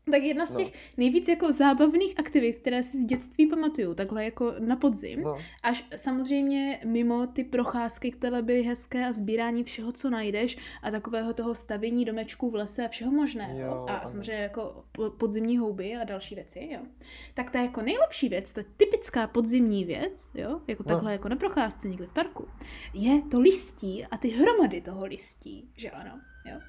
Speaker 2: Tak jedna z
Speaker 1: No.
Speaker 2: těch nejvíc jako zábavných aktivit, které si z dětství pamatuju, takhle jako na podzim,
Speaker 1: No,
Speaker 2: až samozřejmě mimo ty procházky, které byly hezké a sbírání všeho, co najdeš a takového toho stavění domečků v lese a všeho možného.
Speaker 1: Jo,
Speaker 2: a
Speaker 1: ano.
Speaker 2: samozřejmě jako po- podzimní houby a další věci, jo. Tak ta jako nejlepší věc, ta typická podzimní věc, jo, jako
Speaker 1: No.
Speaker 2: takhle jako na procházce někde v parku, je to listí a ty hromady toho listí, že ano, jo.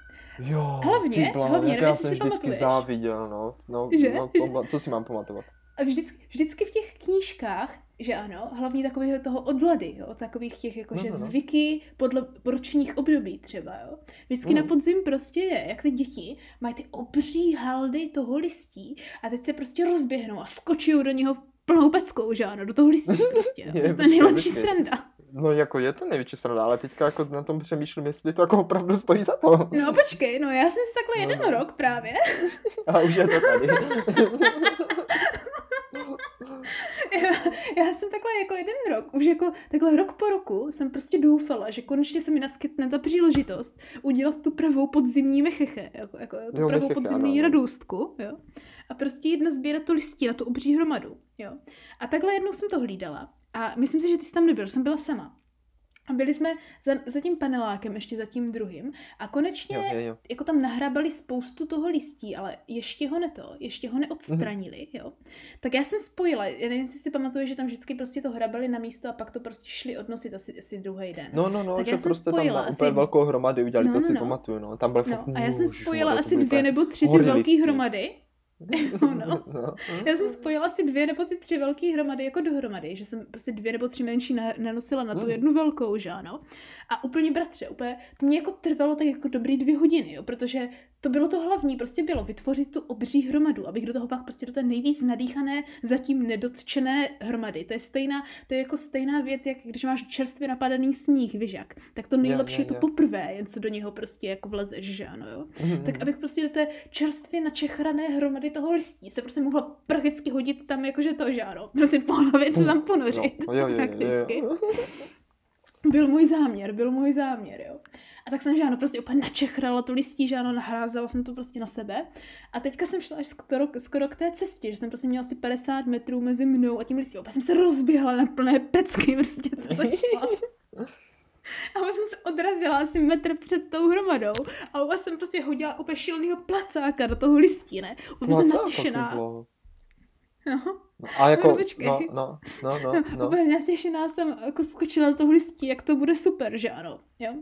Speaker 1: Jo,
Speaker 2: Hlavně-
Speaker 1: ty bláho,
Speaker 2: hlavně,
Speaker 1: jak
Speaker 2: nevím,
Speaker 1: já jsem
Speaker 2: si
Speaker 1: vždycky
Speaker 2: pamatuješ.
Speaker 1: záviděl, no. no,
Speaker 2: Že?
Speaker 1: no to, co si mám pamatovat?
Speaker 2: A vždycky, vždycky v těch knížkách, že ano, hlavně takového toho odlady, jo, takových těch jakože
Speaker 1: No, no, no.
Speaker 2: zvyky podle ročních období třeba, jo. Vždycky
Speaker 1: Mm.
Speaker 2: na podzim prostě je, jak ty děti mají ty obří haldy toho listí a teď se prostě rozběhnou a skočí do něho plnou peckou, že ano, do toho listí prostě.
Speaker 1: Je,
Speaker 2: to je nejlepší sranda.
Speaker 1: No jako je to největší sranda, ale teďka jako na tom přemýšlím, jestli to jako opravdu stojí za to.
Speaker 2: No počkej, no já jsem si takhle
Speaker 1: No,
Speaker 2: jeden
Speaker 1: no.
Speaker 2: rok právě.
Speaker 1: A už je to tady.
Speaker 2: já, já jsem takhle jako jeden rok, už jako takhle rok po roku jsem prostě doufala, že konečně se mi naskytne ta příležitost udělat tu pravou podzimní mecheche, jako, jako tu
Speaker 1: Jo,
Speaker 2: pravou
Speaker 1: mecheche,
Speaker 2: podzimní
Speaker 1: ano, ano.
Speaker 2: radůstku, jo. A prostě jedna sbírat to listí na tu obří hromadu, jo. A takhle jednou jsem to hlídala. A myslím si, že ty jsi tam nebyl, jsem byla sama. A byli jsme za, za tím panelákem, ještě za tím druhým. A konečně
Speaker 1: Jo, jo, jo.
Speaker 2: jako tam nahrabali spoustu toho listí, ale ještě ho neto, ještě ho neodstranili,
Speaker 1: Mhm.
Speaker 2: jo. Tak já jsem spojila, já nevím, jestli si pamatuje, že tam vždycky prostě to hrabali na místo a pak to prostě šli odnosit asi, asi druhý den.
Speaker 1: No, no, no,
Speaker 2: Tak
Speaker 1: že
Speaker 2: já jsem
Speaker 1: prostě tam
Speaker 2: spojila
Speaker 1: na
Speaker 2: asi-
Speaker 1: úplně velkou hromady udělali,
Speaker 2: No,
Speaker 1: to
Speaker 2: no,
Speaker 1: si
Speaker 2: no.
Speaker 1: pamatuju, no. Tam byl fakt
Speaker 2: No, a já jsem
Speaker 1: ježišmarja,
Speaker 2: spojila
Speaker 1: to
Speaker 2: asi dvě nebo tři ty velké hromady. No, no. Já jsem spojila asi dvě nebo ty tři velké hromady jako dohromady, že jsem prostě dvě nebo tři menší na- nanosila na tu
Speaker 1: Mm.
Speaker 2: jednu velkou, že ano. A úplně bratře, úplně, to mě jako trvalo tak jako dobrý dvě hodiny, jo, protože to bylo to hlavní, prostě bylo vytvořit tu obří hromadu, abych do toho pak prostě do té nejvíc nadýchané, zatím nedotčené hromady. To je stejná, to je jako stejná věc, jak když máš čerstvě napadaný sníh, víš jak. Tak to nejlepší
Speaker 1: jo,
Speaker 2: je to
Speaker 1: jo.
Speaker 2: poprvé, jen co do něho prostě jako vlezeš, že ano, jo. Tak abych prostě do té čerstvě načechrané hromady toho listí se prostě mohla prakticky hodit tam jakože to, že ano. Prostě po hlavě se tam ponořit.
Speaker 1: No, jo, jo, jo,
Speaker 2: prakticky.
Speaker 1: jo.
Speaker 2: Byl můj záměr, byl můj záměr, jo. A tak jsem, že ano, prostě úplně načechrala tu listí, že ano, nahrázela jsem to prostě na sebe. A teďka jsem šla až skoro, skoro k té cestě, že jsem prostě měla asi 50 metrů mezi mnou a tím listím. Opět jsem se rozběhla na plné pecky, prostě co to. A jsem se odrazila asi metr před tou hromadou a úplně jsem prostě hodila úplně šílenýho placáka do toho listí, ne? Úplně jsem natěšená. No,
Speaker 1: A jako, no, no, no, no, no.
Speaker 2: úplně natěšená jsem jako skočila do toho listí, jak to bude super, že ano, jo?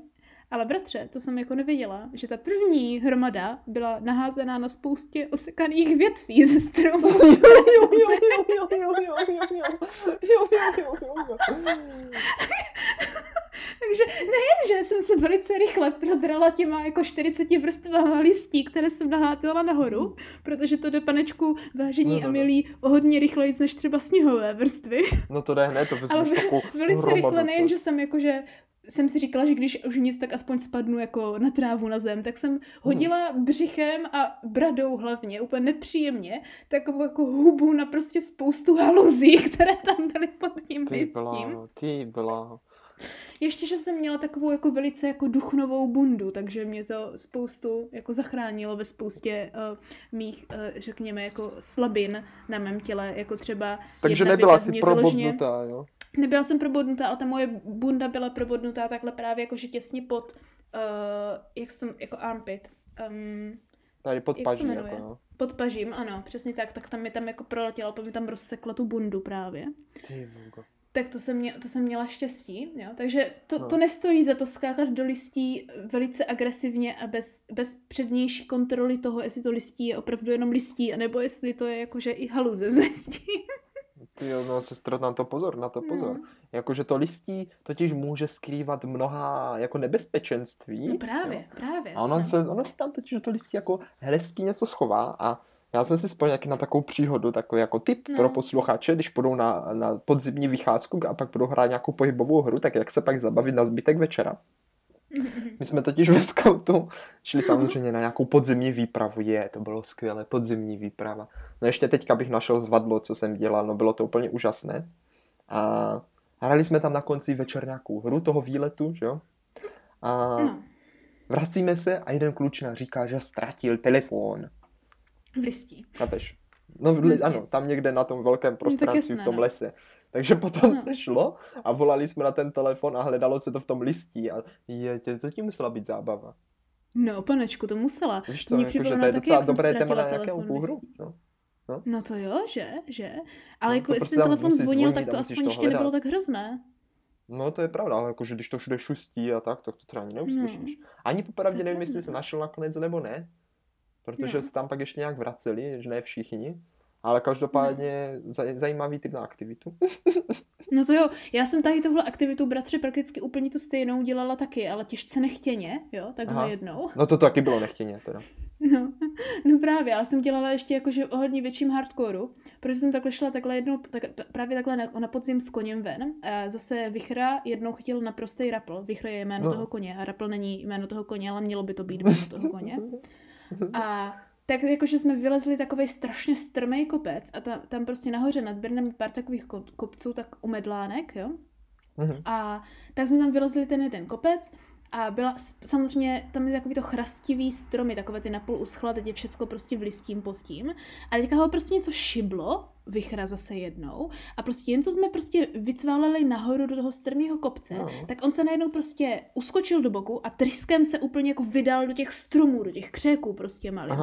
Speaker 2: Ale bratře, to jsem jako nevěděla, že ta první hromada byla naházená na spoustě osekaných větví ze stromů.
Speaker 1: Jo, jo, jo, jo, jo, jo, jo, jo, jo. Jo, jo, jo, jo, jo.
Speaker 2: Takže nejen, že jsem se velice rychle prodrala těma jako 40 vrstvama listí, které jsem nahátila nahoru, protože to do panečku vážení
Speaker 1: No, no,
Speaker 2: a
Speaker 1: no.
Speaker 2: milí o hodně rychleji než třeba sněhové vrstvy.
Speaker 1: No to jde hned, to
Speaker 2: Ale
Speaker 1: vezmeš takovou
Speaker 2: Velice rychle, nejen, že jsem jakože jsem si říkala, že když už nic, tak aspoň spadnu jako na trávu na zem, tak jsem hodila břichem a bradou hlavně, úplně nepříjemně, takovou jako hubu na prostě spoustu haluzí, které tam byly pod tím
Speaker 1: Ty
Speaker 2: listím.
Speaker 1: bláho, ty bláho.
Speaker 2: Ještě, že jsem měla takovou jako velice jako duchnovou bundu, takže mě to spoustu jako zachránilo ve spoustě uh, mých, uh, řekněme, jako slabin na mém těle, jako třeba
Speaker 1: Takže nebyla si probodnutá, jo?
Speaker 2: Nebyla jsem probodnutá, ale ta moje bunda byla probodnutá takhle právě jakože těsně pod, uh, jak se jako armpit. Um,
Speaker 1: Tady pod
Speaker 2: Jak
Speaker 1: paží,
Speaker 2: jmenuje?
Speaker 1: jako, jo.
Speaker 2: pod pažím, ano, přesně tak, tak tam mi tam jako proletěla, potom mi tam rozsekla tu bundu právě.
Speaker 1: Ty.
Speaker 2: Tak to jsem, mě, to jsem měla štěstí, jo? takže to,
Speaker 1: No.
Speaker 2: to nestojí za to skákat do listí velice agresivně a bez, bez přednější kontroly toho, jestli to listí je opravdu jenom listí, anebo jestli to je jakože i haluze z listí.
Speaker 1: Ty jo, no sestro, na to pozor, na to pozor.
Speaker 2: No.
Speaker 1: Jakože to listí totiž může skrývat mnoha jako nebezpečenství.
Speaker 2: No právě,
Speaker 1: jo.
Speaker 2: právě.
Speaker 1: A ono,
Speaker 2: no.
Speaker 1: se, ono se tam totiž toho listí jako hezky něco schová a já jsem si vzpomněl na takovou příhodu, takový jako tip
Speaker 2: No.
Speaker 1: pro posluchače, když půjdou na, na podzimní vycházku a pak budou hrát nějakou pohybovou hru, tak jak se pak zabavit na zbytek večera. My jsme totiž ve scoutu šli samozřejmě na nějakou podzimní výpravu. Je, to bylo skvělé, podzimní výprava. No ještě teďka bych našel zvadlo, co jsem dělal, no bylo to úplně úžasné. A hrali jsme tam na konci večer nějakou hru toho výletu, že jo? A
Speaker 2: No,
Speaker 1: vracíme se a jeden klučina říká, že ztratil telefon.
Speaker 2: v listí.
Speaker 1: Chápeš? No, v li- ano, tam někde na tom velkém prostranství v tom
Speaker 2: no.
Speaker 1: lese. Takže potom
Speaker 2: No.
Speaker 1: se šlo a volali jsme na ten telefon a hledalo se to v tom listí a je, to tím musela být zábava.
Speaker 2: No, panečku, to musela.
Speaker 1: Víš co, jako, že to je docela dobré téma na nějakou hru.
Speaker 2: listí.
Speaker 1: No.
Speaker 2: No to jo, že, že. Ale
Speaker 1: No,
Speaker 2: jako jestli
Speaker 1: prostě
Speaker 2: ten telefon zvonil, tak to aspoň ještě nebylo
Speaker 1: hledat.
Speaker 2: tak hrozné.
Speaker 1: no to je pravda, ale jakože když to všude šustí a tak, tak to třeba ani neuslyšíš. Ani popravdě
Speaker 2: No. To je
Speaker 1: nevím, jestli se našel nakonec nebo ne, protože
Speaker 2: No.
Speaker 1: se tam pak ještě nějak vraceli, že ne všichni. Ale každopádně
Speaker 2: No.
Speaker 1: zaj- zajímavý typ na aktivitu.
Speaker 2: No to jo, já jsem tady tohle aktivitu bratře prakticky úplně tu stejnou dělala taky, ale těžce nechtěně, jo, takhle
Speaker 1: Aha.
Speaker 2: jednou.
Speaker 1: No to taky bylo nechtěně teda.
Speaker 2: No, no právě, ale jsem dělala ještě jakože o hodně větším hardcoreu, protože jsem takhle šla takhle jednou, tak, právě takhle na, na podzim s koněm ven. A zase Vichra jednou chytil naprostý rapl. Vichra je jméno
Speaker 1: No.
Speaker 2: toho koně a rapl není jméno toho koně, ale mělo by to být jméno toho koně. A tak jakože jsme vylezli takový strašně strmý kopec a tam, tam prostě nahoře nad Brnem pár takových ko- kopců, tak u medlánek, jo.
Speaker 1: Mhm.
Speaker 2: A tak jsme tam vylezli ten jeden kopec a byla samozřejmě tam je takový to chrastivý stromy, takové ty napůl uschla, teď je všecko prostě v listím pod tím. A teďka ho prostě něco šiblo, vychra zase jednou, a prostě jen co jsme prostě vycváleli nahoru do toho strmého kopce,
Speaker 1: No.
Speaker 2: tak on se najednou prostě uskočil do boku a tryskem se úplně jako vydal do těch stromů, do těch křéků prostě malých.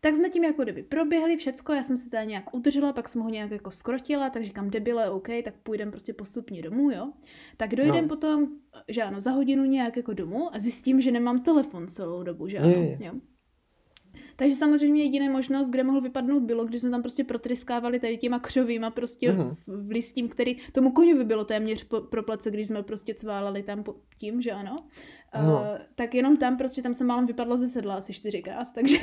Speaker 2: Tak jsme tím jako kdyby proběhli všecko, já jsem se teda nějak udržela, pak jsem ho nějak jako skrotila, tak říkám, debile, OK, tak půjdem prostě postupně domů, jo. Tak dojdem
Speaker 1: No.
Speaker 2: potom, že ano, za hodinu nějak jako domů a zjistím, že nemám telefon celou dobu, že ano,
Speaker 1: Je, je.
Speaker 2: jo. Takže samozřejmě jediná možnost, kde mohl vypadnout, bylo, když jsme tam prostě protryskávali tady těma křovýma prostě
Speaker 1: Mhm.
Speaker 2: v, listím, který tomu koňovi bylo téměř po, pro plece, když jsme prostě cválali tam po, tím, že ano.
Speaker 1: No.
Speaker 2: Uh, tak jenom tam prostě tam jsem málem vypadla ze sedla asi čtyřikrát, takže,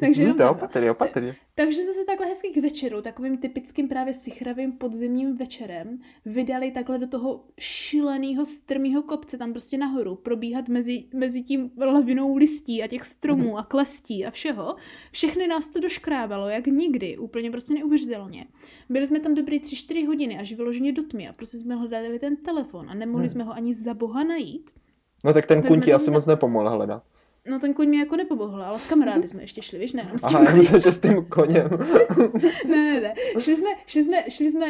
Speaker 2: takže jenom
Speaker 1: Víte,
Speaker 2: tam.
Speaker 1: opatrně, opatrně.
Speaker 2: Takže jsme se takhle hezky k večeru, takovým typickým právě sichravým podzimním večerem, vydali takhle do toho šíleného strmého kopce, tam prostě nahoru, probíhat mezi, mezi tím lavinou listí a těch stromů a klestí a všeho. Všechny nás to doškrábalo, jak nikdy, úplně prostě neuvěřitelně. Byli jsme tam dobrý 3-4 hodiny, až vyloženě do tmy a prostě jsme hledali ten telefon a nemohli
Speaker 1: Hmm.
Speaker 2: jsme ho ani za boha najít.
Speaker 1: No tak ten kuň ti asi
Speaker 2: na-
Speaker 1: moc nepomohl hledat.
Speaker 2: No ten koň mi jako nepomohl, ale s kamarády jsme ještě šli, víš, nejenom s tím
Speaker 1: Aha, myslím, že s tím koněm.
Speaker 2: ne, ne, ne. Šli jsme, šli jsme, šli jsme,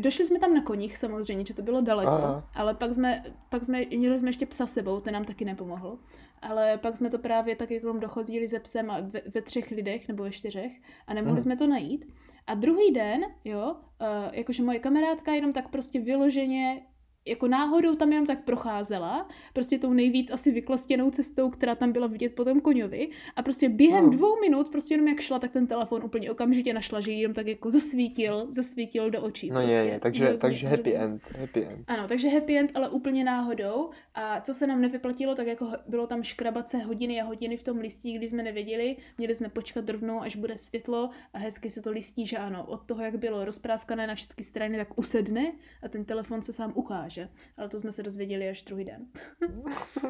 Speaker 2: došli jsme tam na koních samozřejmě, že to bylo daleko,
Speaker 1: Aha.
Speaker 2: ale pak jsme, pak jsme, měli jsme ještě psa sebou, ten nám taky nepomohl. Ale pak jsme to právě tak jako dochodili ze psem a ve, ve třech lidech nebo ve čtyřech a nemohli
Speaker 1: Mhm.
Speaker 2: jsme to najít. A druhý den, jo, uh, jakože moje kamarádka jenom tak prostě vyloženě jako náhodou tam jenom tak procházela, prostě tou nejvíc asi vyklastěnou cestou, která tam byla vidět po tom koňovi a prostě během
Speaker 1: No.
Speaker 2: dvou minut, prostě jenom jak šla, tak ten telefon úplně okamžitě našla, že jí jenom tak jako zasvítil, zasvítil do očí.
Speaker 1: No
Speaker 2: prostě.
Speaker 1: je, je, takže,
Speaker 2: Hrozně-
Speaker 1: takže happy
Speaker 2: hrozně-
Speaker 1: end, happy end.
Speaker 2: ano, takže happy end, ale úplně náhodou. A co se nám nevyplatilo, tak jako bylo tam škrabat se hodiny a hodiny v tom listí, kdy jsme nevěděli. Měli jsme počkat rovnou, až bude světlo a hezky se to listí, že ano, od toho, jak bylo rozpráskané na všechny strany, tak usedne a ten telefon se sám ukáže. Ale to jsme se dozvěděli až druhý den.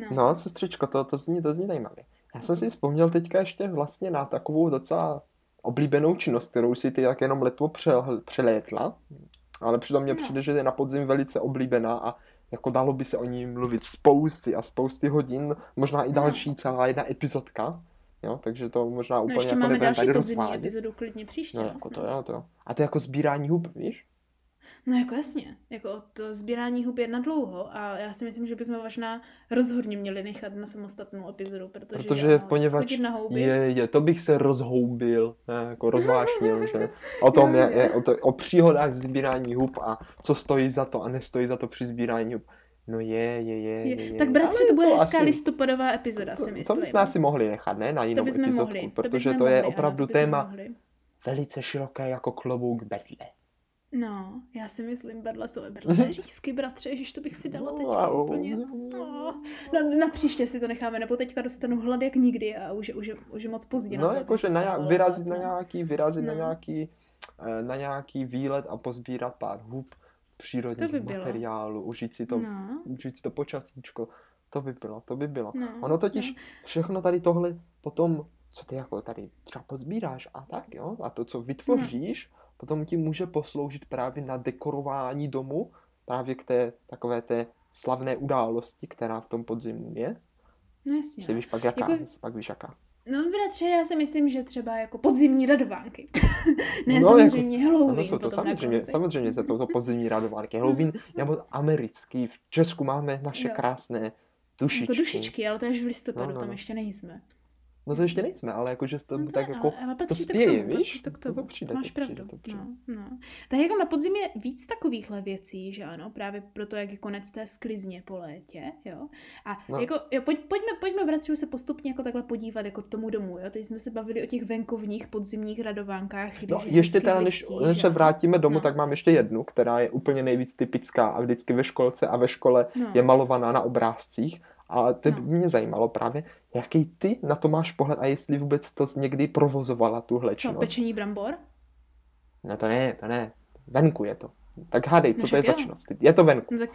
Speaker 2: no.
Speaker 1: No, sestřičko, to, to, zní, to zní zajímavě. Já jsem si vzpomněl teďka ještě vlastně na takovou docela oblíbenou činnost, kterou si ty jak jenom letvo přel, přelétla, ale přitom mně
Speaker 2: No.
Speaker 1: přijde, že je na podzim velice oblíbená a jako dalo by se o ní mluvit spousty a spousty hodin, možná i
Speaker 2: No.
Speaker 1: další celá jedna epizodka, jo, takže to možná
Speaker 2: no
Speaker 1: úplně
Speaker 2: ještě
Speaker 1: jako
Speaker 2: máme další
Speaker 1: tady
Speaker 2: podzimní
Speaker 1: rozvádět.
Speaker 2: epizodu klidně příště.
Speaker 1: No, jako to jo, to. A to je jako sbírání hub, víš?
Speaker 2: No jako jasně, jako to sbírání hub je na dlouho a já si myslím, že bychom možná rozhodně měli nechat na samostatnou epizodu, protože,
Speaker 1: Protože
Speaker 2: ano,
Speaker 1: poněvadž
Speaker 2: chodit na houby,
Speaker 1: je, je, to bych se rozhoubil, ne, jako rozvášnil, že o tom je, je o, to, o příhodách sbírání hub a co stojí za to a nestojí za to při sbírání hub. No je, je, je, je, je.
Speaker 2: tak bratři,
Speaker 1: Ale
Speaker 2: to bude hezká
Speaker 1: asi-
Speaker 2: listopadová epizoda, si
Speaker 1: to,
Speaker 2: myslím.
Speaker 1: to bychom asi mohli nechat, ne, na jinou
Speaker 2: bychom
Speaker 1: epizodku,
Speaker 2: mohli, to
Speaker 1: protože
Speaker 2: bychom
Speaker 1: to je
Speaker 2: mohli, ano,
Speaker 1: opravdu
Speaker 2: to bychom
Speaker 1: téma
Speaker 2: mohli.
Speaker 1: velice široké jako klobouk bedle.
Speaker 2: No, já si myslím, berle jsou berle řízky, bratře, že to bych si dala teď no, úplně. No. no, na příště si to necháme, nebo teďka dostanu hlad jak nikdy a už, už, už je moc pozdě.
Speaker 1: No, jakože na nějak, vyrazit na nějaký, vyrazit no. na nějaký, na nějaký výlet a pozbírat pár hub přírodních by materiálů, užít si to, no. užít si to počasíčko, to by bylo, to by bylo. No, ono totiž no. všechno tady tohle potom, co ty jako tady třeba pozbíráš a tak, jo, a to, co vytvoříš, no potom ti může posloužit právě na dekorování domu, právě k té takové té slavné události, která v tom podzimu je.
Speaker 2: No jasně.
Speaker 1: Si víš pak jaká, jako... pak víš jaká.
Speaker 2: No bratře, já si myslím, že třeba jako podzimní radovánky. ne no, samozřejmě jako, Halloween.
Speaker 1: Ano, to samozřejmě, samozřejmě se to, to podzimní radovánky. Halloween nebo americký. V Česku máme naše jo. krásné dušičky.
Speaker 2: Jako dušičky, ale to až v listopadu, no, no, no. tam ještě nejsme.
Speaker 1: No to ještě nejsme, ale jakože to no, tak jako, ale to spěje, to víš?
Speaker 2: To, to,
Speaker 1: to, to přijde,
Speaker 2: Máš
Speaker 1: to
Speaker 2: pravdu.
Speaker 1: Přijde, to přijde.
Speaker 2: No, no. Tak jako na podzim je víc takovýchhle věcí, že ano, právě proto, jak je konec té sklizně po létě, jo. A no. jako, jo, pojď, pojďme, pojďme, bratři, se postupně jako takhle podívat jako tomu domu, jo. Teď jsme se bavili o těch venkovních podzimních radovánkách.
Speaker 1: No, ještě teda, než, než se vrátíme domů, no. tak mám ještě jednu, která je úplně nejvíc typická a vždycky ve školce a ve škole no. je malovaná na obrázcích a to by no. mě zajímalo právě, jaký ty na to máš pohled a jestli vůbec to někdy provozovala tuhle činnost.
Speaker 2: Co, pečení brambor?
Speaker 1: No to ne, to ne. Venku je to. Tak hádej, co no, to je jo. za činnost? Je to venku. No, tak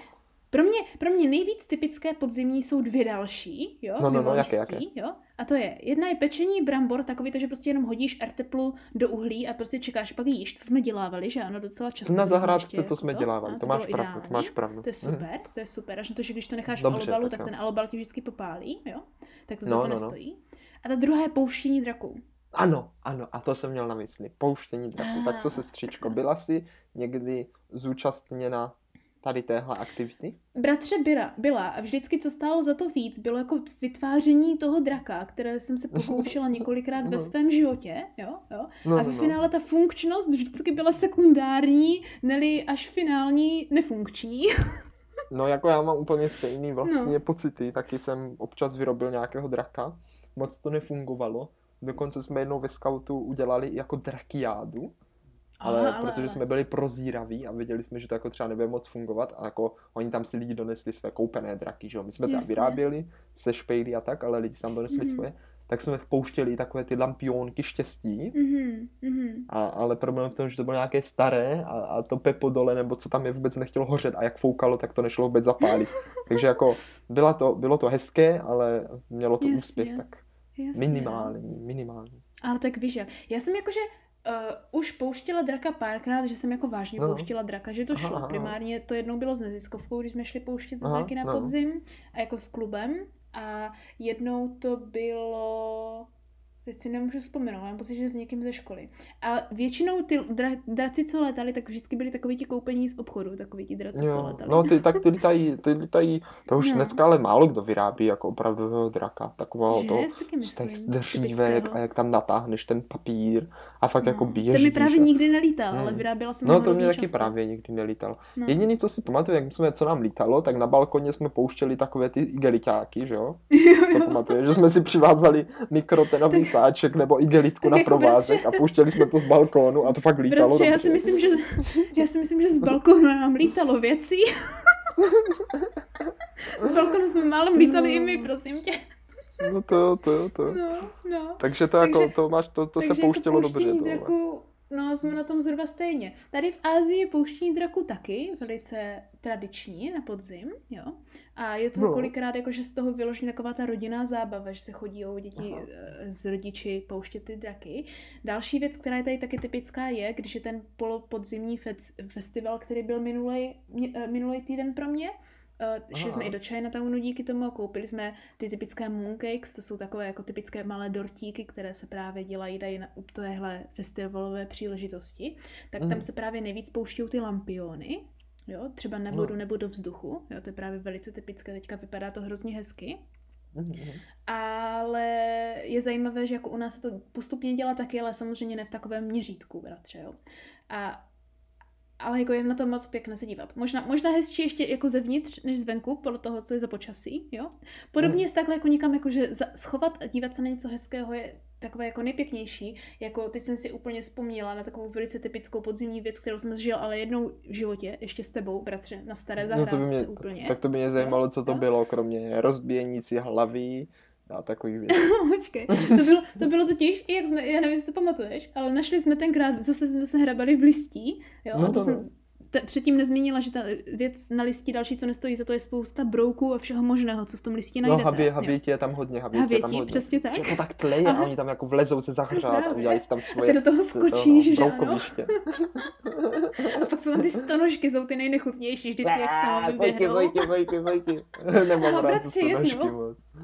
Speaker 2: pro mě, pro mě nejvíc typické podzimní jsou dvě další, jo,
Speaker 1: no, no, no, jaké, jaké?
Speaker 2: jo. A to je, jedna je pečení brambor, takový to, že prostě jenom hodíš erteplu do uhlí a prostě čekáš, pak jíš, co jsme dělávali, že ano, docela často.
Speaker 1: Na zahrádce to jsme to, dělávali, to, to máš pravdu, to máš pravdu.
Speaker 2: To je mhm. super, to je super, až na to, že když to necháš Dobře, v alobalu, tak, tak ten alobal ti vždycky popálí, jo, tak to no, za to no, no. nestojí. No. A ta druhá je pouštění draků.
Speaker 1: Ano, ano, a to jsem měl na mysli. Pouštění draků. Ah, tak co, sestřičko, byla jsi někdy zúčastněna tady téhle aktivity?
Speaker 2: Bratře byla, byla a vždycky, co stálo za to víc, bylo jako vytváření toho draka, které jsem se pokoušela několikrát ve svém životě, jo, jo. No, a ve no. finále ta funkčnost vždycky byla sekundární, neli až finální nefunkční.
Speaker 1: no jako já mám úplně stejný vlastně no. pocity, taky jsem občas vyrobil nějakého draka, moc to nefungovalo, dokonce jsme jednou ve scoutu udělali jako drakiádu, ale, ale protože ale. jsme byli prozíraví a věděli jsme, že to jako třeba nebude moc fungovat a jako oni tam si lidi donesli své koupené draky, že jo. My jsme to vyráběli se špejly a tak, ale lidi tam donesli mm-hmm. svoje tak jsme pouštěli takové ty lampionky štěstí.
Speaker 2: Mm-hmm.
Speaker 1: A, ale problém v tom, že to bylo nějaké staré a, a to pepo dole, nebo co tam je, vůbec nechtělo hořet a jak foukalo, tak to nešlo vůbec zapálit. Takže jako byla to, bylo to hezké, ale mělo to Jasně. úspěch tak Jasně. minimální, minimální.
Speaker 2: Ale tak víš, já jsem jakože Uh, už pouštěla draka párkrát, že jsem jako vážně no. pouštěla draka, že to šlo. Aha, Primárně to jednou bylo s neziskovkou, když jsme šli pouštět aha, draky na no. podzim a jako s klubem. A jednou to bylo Teď si nemůžu vzpomenout, mám pocit, že s někým ze školy. Ale většinou ty dra, draci, co letali, tak vždycky byli takový ti koupení z obchodu, takový ti draci, jo, co letali.
Speaker 1: No, ty, tak ty litají, ty litají, to už no. dneska ale málo kdo vyrábí jako opravdu draka, takového že, to, z těch dřívek a jak tam natáhneš ten papír a fakt jako no. jako běží.
Speaker 2: To mi právě že? nikdy nelítal, hmm. ale vyráběla jsem
Speaker 1: No, to mě taky často. právě nikdy nelítal. No. Jediný, co si pamatuju, jak jsme, co nám lítalo, tak na balkoně jsme pouštěli takové ty igeliťáky, že jo? jo, to pamatuje, že jsme si přivázali mikrotenový sáček nebo igelitku na jako provázek bratře... a pouštěli jsme to z balkónu a to fakt lítalo.
Speaker 2: Bratře, já si myslím, že, já si myslím, že z balkónu nám lítalo věcí. z balkónu jsme málem lítali no. i my, prosím tě.
Speaker 1: No to, to, to.
Speaker 2: No, no.
Speaker 1: Takže to jako, takže, jako, to máš, to, to se pouštělo jako dobře.
Speaker 2: Draku, No, jsme na tom zhruba stejně. Tady v Ázii je pouštění draku taky velice tradiční na podzim, jo. A je to no. kolikrát jako, že z toho vyloží taková ta rodinná zábava, že se chodí o děti Aha. Eh, z rodiči pouštět ty draky. Další věc, která je tady taky typická, je, když je ten polopodzimní festival, který byl minulý, eh, minulý týden pro mě, Uh, šli jsme i do Chinatownu díky tomu, koupili jsme ty typické mooncakes, to jsou takové jako typické malé dortíky, které se právě dělají dají na téhle festivalové příležitosti. Tak mm. tam se právě nejvíc pouštějí ty lampiony, jo, třeba na vodu no. nebo do vzduchu, jo, to je právě velice typické, teďka vypadá to hrozně hezky. Mm-hmm. Ale je zajímavé, že jako u nás se to postupně dělá taky, ale samozřejmě ne v takovém měřítku, bratře, jo. A ale jako je na to moc pěkné se dívat. Možná, možná hezčí ještě jako zevnitř, než zvenku, podle toho, co je za počasí, jo. Podobně
Speaker 1: Mm.
Speaker 2: je takhle jako někam, jako že schovat a dívat se na něco hezkého je takové jako nejpěknější. Jako teď jsem si úplně vzpomněla na takovou velice typickou podzimní věc, kterou jsem zažila ale jednou v životě, ještě s tebou, bratře, na staré
Speaker 1: No
Speaker 2: zahrádce
Speaker 1: to by mě,
Speaker 2: úplně.
Speaker 1: tak to by mě zajímalo, co to bylo, kromě rozbíjení si hlavy a takových věcí.
Speaker 2: Počkej, to bylo, to bylo totiž, i jak jsme, já nevím, jestli to pamatuješ, ale našli jsme tenkrát, zase jsme se hrabali v listí, jo,
Speaker 1: No
Speaker 2: a to
Speaker 1: to
Speaker 2: jsem
Speaker 1: no.
Speaker 2: Te, předtím nezmínila, že ta věc na listí další, co nestojí za to, je spousta brouků a všeho možného, co v tom listí
Speaker 1: No
Speaker 2: najdete.
Speaker 1: havě,
Speaker 2: jo.
Speaker 1: havětí je tam hodně, havětí je tam hodně.
Speaker 2: přesně tak.
Speaker 1: Že to tak tleje a oni tam jako vlezou se zahřát a udělají si tam
Speaker 2: A
Speaker 1: svoje
Speaker 2: ty do toho
Speaker 1: to-
Speaker 2: skočíš, že ano? A pak jsou tam ty stonožky, jsou ty nejnechutnější, vždycky, jak se tam
Speaker 1: Bojky, bojky, bojky, bojky. Nemám
Speaker 2: Ale
Speaker 1: rád stonožky
Speaker 2: jednou-
Speaker 1: moc. No.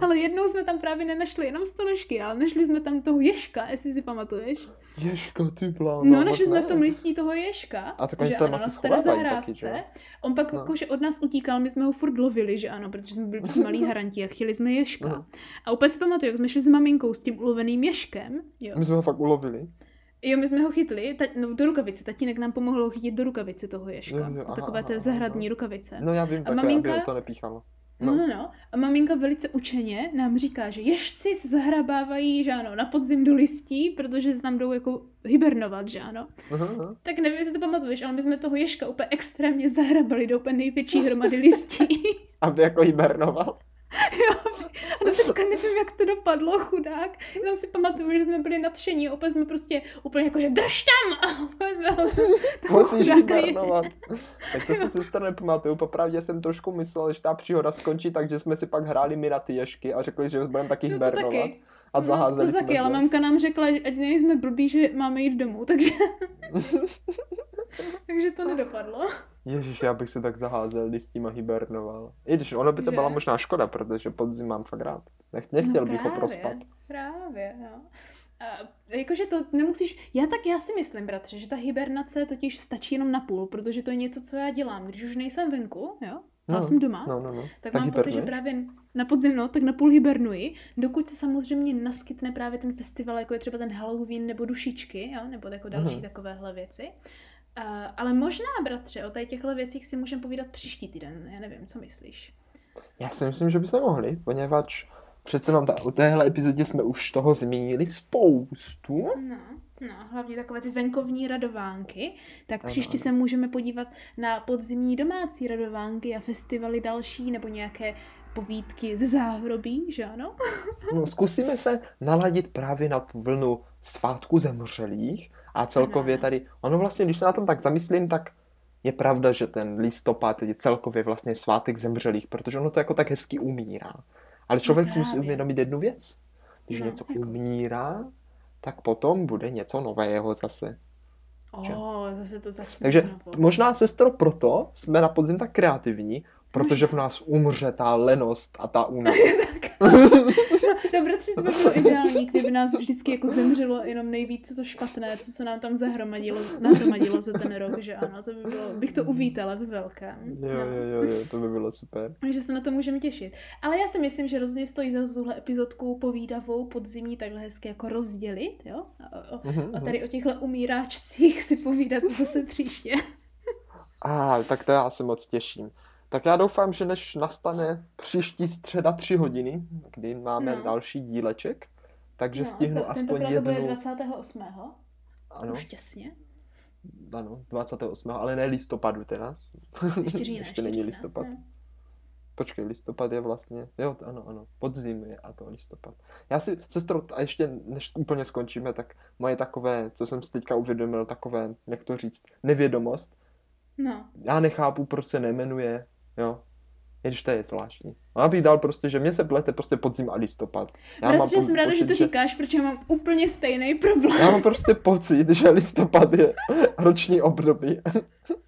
Speaker 2: Ale jednou jsme tam právě nenašli jenom stonožky, ale našli jsme tam toho ježka, jestli si pamatuješ.
Speaker 1: Ježka, ty bláno,
Speaker 2: No, našli jsme v tom listí toho ježka.
Speaker 1: A tak oni
Speaker 2: že
Speaker 1: asi
Speaker 2: na
Speaker 1: schovávají taky, že
Speaker 2: zahrádce. On pak
Speaker 1: No.
Speaker 2: jakože od nás utíkal, my jsme ho furt lovili, že ano, protože jsme byli malí haranti a chtěli jsme ježka.
Speaker 1: Mhm.
Speaker 2: A úplně si pamatuju, jak jsme šli s maminkou s tím uloveným ježkem. Jo,
Speaker 1: My jsme ho fakt ulovili.
Speaker 2: jo my jsme ho chytli ta, no, do rukavice. Tatínek nám pomohl ho chytit do rukavice toho ježka.
Speaker 1: Jo, jo, aha,
Speaker 2: Takové
Speaker 1: aha,
Speaker 2: té
Speaker 1: aha,
Speaker 2: zahradní rukavice.
Speaker 1: No já vím,
Speaker 2: A
Speaker 1: aby
Speaker 2: maminka-
Speaker 1: ho to nepíchalo.
Speaker 2: No.
Speaker 1: No.
Speaker 2: no, no. A maminka velice učeně nám říká, že ježci se zahrabávají, že ano, na podzim do listí, protože se tam jdou jako hibernovat, že ano.
Speaker 1: Aha.
Speaker 2: Tak nevím, jestli to pamatuješ, ale my jsme toho ježka úplně extrémně zahrabali do úplně největší hromady listí.
Speaker 1: Aby jako hibernoval.
Speaker 2: A do teďka nevím, jak to dopadlo, chudák. Jenom si pamatuju, že jsme byli nadšení, opět jsme prostě úplně jako, že drž tam! Jsme
Speaker 1: Musíš hibernovat. Tak to si sestra nepamatuju. Popravdě jsem trošku myslel, že ta příhoda skončí tak, že jsme si pak hráli my na ty ježky a řekli, že budeme taky
Speaker 2: No
Speaker 1: hibernovat.
Speaker 2: taky.
Speaker 1: A zaházeli
Speaker 2: no, to
Speaker 1: jsme
Speaker 2: taky, ale
Speaker 1: se.
Speaker 2: mamka nám řekla, že ať nejsme blbí, že máme jít domů, takže... takže to nedopadlo.
Speaker 1: Ježiš, já bych se tak zaházel listím a hibernoval. I když ono by to
Speaker 2: Že?
Speaker 1: byla možná škoda, protože podzim mám fakt rád. Nech, nechtěl
Speaker 2: no
Speaker 1: bych ho
Speaker 2: právě,
Speaker 1: prospat.
Speaker 2: Právě, no. A, jakože to nemusíš, já tak já si myslím, bratře, že ta hibernace totiž stačí jenom na půl, protože to je něco, co já dělám, když už nejsem venku, jo, já
Speaker 1: No,
Speaker 2: jsem doma,
Speaker 1: No, no, no.
Speaker 2: tak,
Speaker 1: tak
Speaker 2: mám pocit, že právě na podzim, no, tak na půl hibernuji, dokud se samozřejmě naskytne právě ten festival, jako je třeba ten Halloween nebo dušičky, jo, nebo jako další
Speaker 1: Mhm.
Speaker 2: takovéhle věci. Uh, ale možná, bratře, o tady těchto věcích si můžeme povídat příští týden, já nevím, co myslíš.
Speaker 1: Já si myslím, že bychom mohli, poněvadž přece jenom ta, u téhle epizodě jsme už toho zmínili spoustu.
Speaker 2: No, no, hlavně takové ty venkovní radovánky. Tak
Speaker 1: Ano,
Speaker 2: příště
Speaker 1: ano.
Speaker 2: se můžeme podívat na podzimní domácí radovánky a festivaly další, nebo nějaké povídky ze záhrobí, že ano?
Speaker 1: No, zkusíme se naladit právě na tu vlnu svátku zemřelých a celkově tady, ono vlastně, když se na tom tak zamyslím, tak je pravda, že ten listopad je celkově vlastně svátek zemřelých, protože ono to jako tak hezky umírá. Ale člověk si musí
Speaker 2: právě.
Speaker 1: uvědomit jednu věc. Když
Speaker 2: No,
Speaker 1: něco
Speaker 2: jako?
Speaker 1: umírá, tak potom bude něco nového zase. Že?
Speaker 2: O, zase to začne.
Speaker 1: Takže možná, sestro, proto jsme na podzim tak kreativní, protože v nás umře ta lenost a ta únava.
Speaker 2: No, bratři, to by bylo ideální, kdyby nás vždycky jako zemřelo jenom nejvíc to špatné, co se nám tam zahromadilo, nahromadilo za ten rok, že ano, to by bylo, bych to uvítala ve velkém.
Speaker 1: Jo,
Speaker 2: No.
Speaker 1: jo, jo, jo, to by bylo super.
Speaker 2: Takže se na to můžeme těšit. Ale já si myslím, že rozhodně stojí za tuhle epizodku povídavou podzimní takhle hezky jako rozdělit, jo? A, o,
Speaker 1: Mhm,
Speaker 2: a
Speaker 1: mhm.
Speaker 2: tady o těchto umíráčcích si povídat zase příště.
Speaker 1: A, tak to já se moc těším. Tak já doufám, že než nastane příští středa 3 hodiny, kdy máme
Speaker 2: No.
Speaker 1: další díleček, takže
Speaker 2: no,
Speaker 1: stihnu
Speaker 2: to-
Speaker 1: aspoň
Speaker 2: tentokrát to bude
Speaker 1: jednu...
Speaker 2: 28.
Speaker 1: Ano,
Speaker 2: Už těsně.
Speaker 1: ano, 28. ale ne listopadu teda.
Speaker 2: Ještě října.
Speaker 1: ještě není
Speaker 2: října.
Speaker 1: listopad.
Speaker 2: No.
Speaker 1: Počkej, listopad je vlastně, jo, ano, ano, podzim je a to listopad. Já si, sestro, a ještě než úplně skončíme, tak moje takové, co jsem si teďka uvědomil, takové, jak to říct, nevědomost,
Speaker 2: no.
Speaker 1: já nechápu, proč se nejmenuje, jo, i když to je zvláštní. A já bych dal prostě, že mě se plete prostě podzim a listopad. Já
Speaker 2: Bratře, jsem ráda, že to říkáš, protože mám úplně stejný problém.
Speaker 1: Já mám prostě pocit, že listopad je roční období.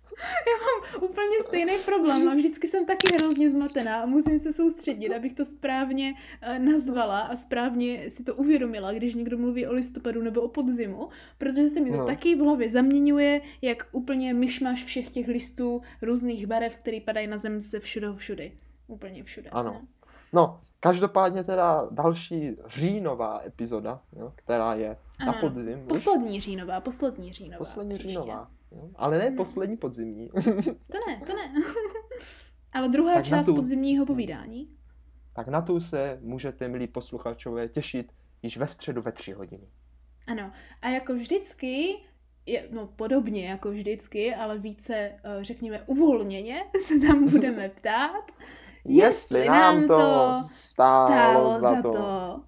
Speaker 2: Úplně stejný problém a vždycky jsem taky hrozně zmatená a musím se soustředit, abych to správně uh, nazvala a správně si to uvědomila, když někdo mluví o listopadu nebo o podzimu, protože se mi to
Speaker 1: No.
Speaker 2: taky v hlavě zaměňuje, jak úplně myšmaš všech těch listů různých barev, které padají na zem ze všude všudy. Úplně všude.
Speaker 1: Ano.
Speaker 2: ne?
Speaker 1: No, každopádně teda další říjnová epizoda, jo, která je na
Speaker 2: Ano.
Speaker 1: podzim. už.
Speaker 2: Poslední říjnová, poslední říjnová.
Speaker 1: Poslední
Speaker 2: příště.
Speaker 1: říjnová. Ale ne
Speaker 2: No.
Speaker 1: poslední podzimní.
Speaker 2: To ne, to ne. Ale druhá
Speaker 1: Tak
Speaker 2: část
Speaker 1: tu-
Speaker 2: podzimního povídání.
Speaker 1: tak na tu se můžete, milí posluchačové, těšit již ve středu ve tři hodiny.
Speaker 2: Ano. A jako vždycky, je, no podobně jako vždycky, ale více, eh, řekněme, uvolněně se tam budeme ptát,
Speaker 1: Jestli nám to stálo za to.